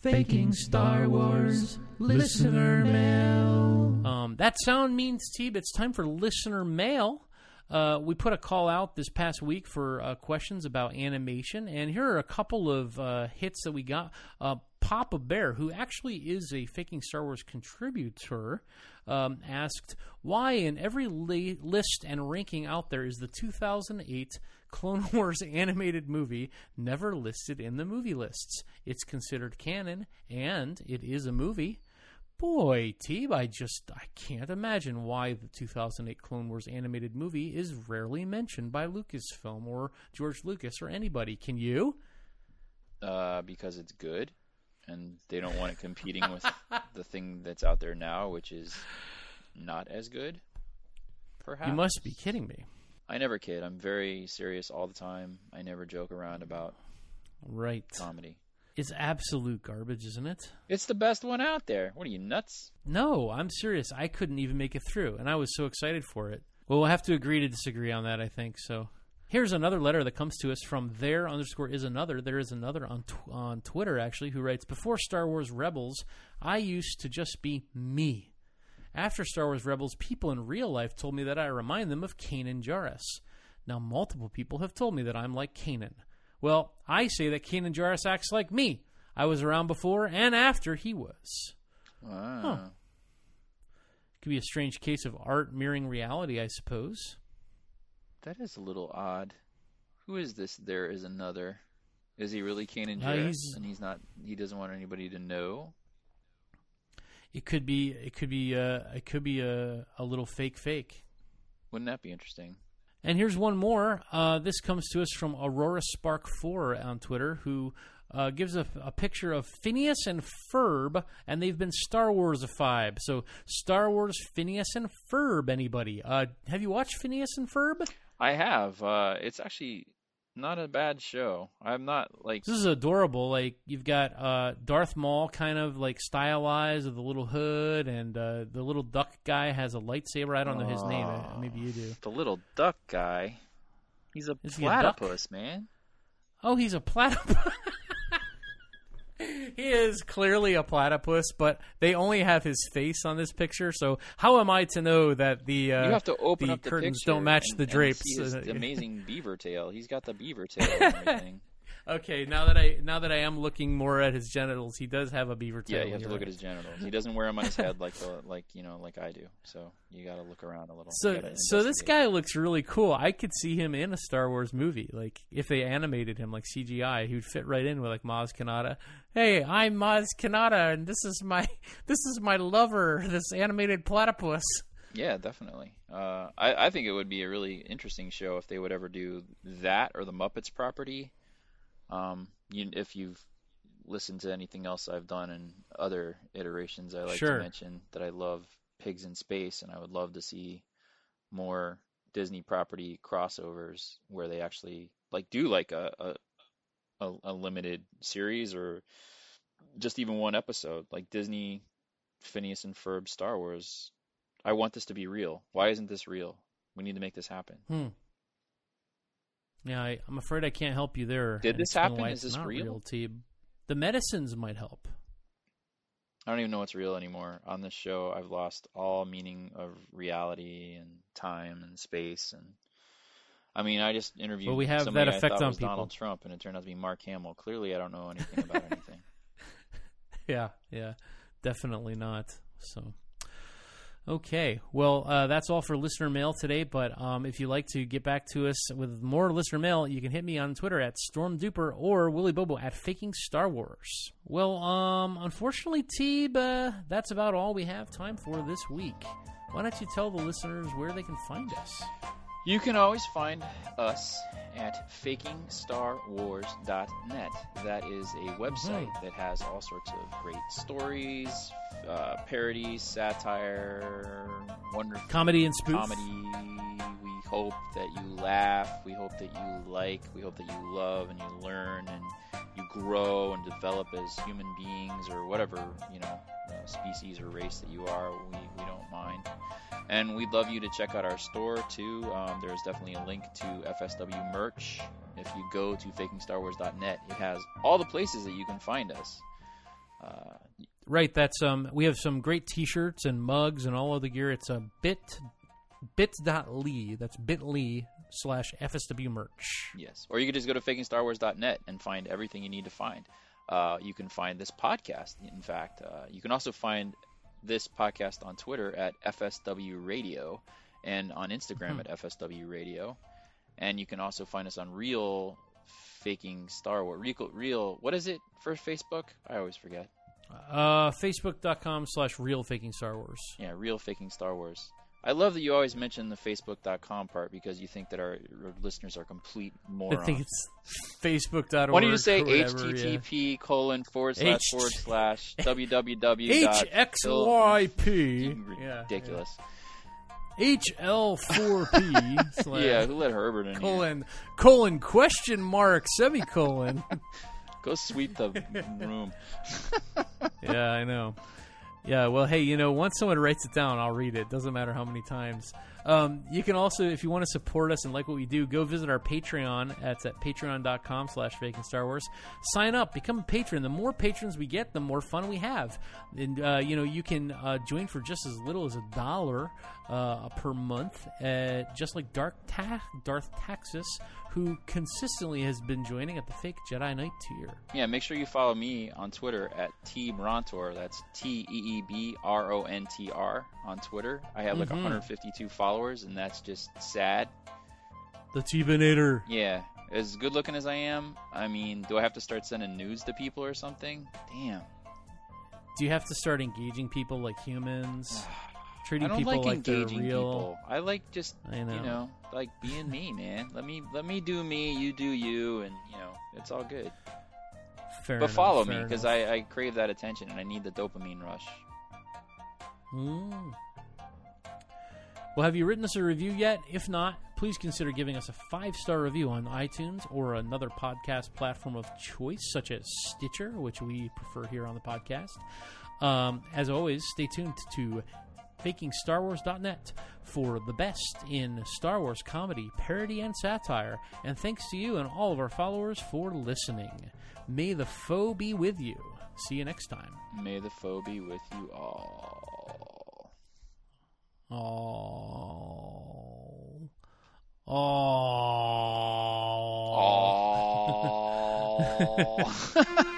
Faking Star Wars listener mail. Um, that sound means, Teeb, it's time for listener mail. Uh, we put a call out this past week for uh, questions about animation, and here are a couple of uh, hits that we got. Uh, Papa Bear, who actually is a Faking Star Wars contributor, um, asked why in every li- list and ranking out there is the 2008 Clone Wars animated movie never listed in the movie lists. It's considered canon, and it is a movie. Boy, Teeb, I just I can't imagine why the 2008 Clone Wars animated movie is rarely mentioned by Lucasfilm or George Lucas or anybody. Can you? Uh, because it's good, and they don't want it competing with the thing that's out there now, which is not as good. Perhaps You must be kidding me. I never kid. I'm very serious all the time. I never joke around about Right. comedy. It's absolute garbage, isn't it? It's the best one out there. What are you nuts? No, I'm serious. I couldn't even make it through, and I was so excited for it. Well, we'll have to agree to disagree on that, I think. So here's another letter that comes to us from there underscore is another. There is another on tw- on Twitter actually who writes before Star Wars Rebels, I used to just be me. After Star Wars Rebels, people in real life told me that I remind them of Kanan Jarrus. Now, multiple people have told me that I'm like Kanan. Well, I say that Kanan Jarrus acts like me. I was around before and after he was. Wow. Huh. Could be a strange case of art mirroring reality, I suppose. That is a little odd. Who is this? There is another. Is he really Kanan Uh, Jarrus? he's- and he's not. He doesn't want anybody to know. It could be. It could be. Uh, it could be a, a little fake fake. Wouldn't that be interesting? And here's one more. Uh, this comes to us from Aurora Spark Four on Twitter, who uh, gives a, a picture of Phineas and Ferb, and they've been Star Warsified. So Star Wars Phineas and Ferb. Anybody? Uh, have you watched Phineas and Ferb? I have. Uh, it's actually not a bad show. I'm not like. This is adorable. Like you've got uh, Darth Maul, kind of like stylized with a little hood, and uh, the little duck guy has a lightsaber. I don't know his name. Uh, Maybe you do. The little duck guy. He's a Is he a platypus, man. Oh, he's a platypus. he is clearly a platypus, but they only have his face on this picture. So how am I to know that the uh, you have to open the up the curtains don't match and- the drapes? amazing beaver tail. He's got the beaver tail and everything. Okay, now that I now that I am looking more at his genitals, he does have a beaver tail. Yeah, you have to look right. at his genitals. He doesn't wear them on his head like the like you know like I do. So you got to look around a little. So, so this guy looks really cool. I could see him in a Star Wars movie. Like if they animated him like CGI, he would fit right in with like Maz Kanata. Hey, I'm Maz Kanata, and this is my this is my lover, this animated platypus. Yeah, definitely. Uh, I, I think it would be a really interesting show if they would ever do that or the Muppets property. Um, you, if you've listened to anything else I've done in other iterations, I like Sure. to mention that I love Pigs in Space, and I would love to see more Disney property crossovers where they actually like do like a a, a, a limited series or just even one episode, like Disney, Phineas and Ferb, Star Wars. I want this to be real. Why isn't this real? We need to make this happen. Hmm. Yeah, I, I'm afraid I can't help you there. Did this happen? Is this not real? Teeb. The medicines might help. I don't even know what's real anymore. On this show, I've lost all meaning of reality and time and space. And I mean, I just interviewed Well, we have somebody that effect on was Donald. Trump, and it turned out to be Mark Hamill. Clearly, I don't know anything about anything. Yeah, yeah, definitely not. So, okay, well, uh, that's all for listener mail today. But um, if you'd like to get back to us with more listener mail, you can hit me on Twitter at StormDuper or Willy Bobo at Faking Star Wars. Well, um, unfortunately, Teeb, uh, that's about all we have time for this week. Why don't you tell the listeners where they can find us? You can always find us at fakingstarwars.net. That is a website Mhm. that has all sorts of great stories, uh, parodies, satire, wonderful Comedy and spoof. Comedy. We hope that you laugh. We hope that you like. We hope that you love and you learn and you grow and develop as human beings or whatever you know uh, species or race that you are. We we don't mind. And we'd love you to check out our store too. Um, there's definitely a link to FSW merch. If you go to fakingstarwars.net, it has all the places that you can find us. Uh, Right, that's um we have some great t-shirts and mugs and all of the gear. It's a bit bit.ly. That's bit.ly slash FSW merch. yes. Or you could just go to fakingstarwars.net and find everything you need to find. Uh, you can find this podcast, in fact. Uh, you can also find this podcast on Twitter at FSW Radio and on Instagram Hmm. at FSW Radio. And you can also find us on Real Faking Star Wars. Real, real what is it for Facebook? I always forget. Uh Facebook.com slash real faking Star Wars. Yeah, Real Faking Star Wars. I love that you always mention the Facebook.com part because you think that our, our listeners are complete morons. I think it's facebook.org. Why don't you say whatever, http colon forward slash H- forward slash www HXYP. Yeah, ridiculous. HL4P slash Yeah, who let Herbert in here? colon colon question mark semicolon. Go sweep the room. yeah, I know. Yeah, well, hey, you know, once someone writes it down, I'll read it. Doesn't matter how many times. Um, you can also, if you want to support us and like what we do, go visit our Patreon. That's at patreon.com slash faking Star Wars. Sign up, become a patron. The more patrons we get, the more fun we have. And, uh, you know, you can uh, join for just as little as a dollar uh, per month, just like Dark Ta- Darth Taxis, who consistently has been joining at the Fake Jedi Knight tier. Yeah, make sure you follow me on Twitter at T Brontor. That's T E E B R O N T R on Twitter. I have like Mhm. 152 followers, and that's just sad. The T-Binator. Yeah, as good looking as I am, I mean, do I have to start sending news to people or something? Damn. Do you have to start engaging people like humans? Treating I don't people like, like they're engaging real. people. I like just I know. you know, like being me, man. Let me let me do me, you do you, and you know, it's all good. Fair but enough, follow me because. I, I crave that attention and I need the dopamine rush. Mm. Well, have you written us a review yet? If not, please consider giving us a five star review on iTunes or another podcast platform of choice, such as Stitcher, which we prefer here on the podcast. Um, as always, stay tuned to fakingstarwars.net for the best in Star Wars comedy, parody, and satire. And thanks to you and all of our followers for listening. May the foe be with you. See you next time. May the foe be with you all. Oh. Oh. Oh.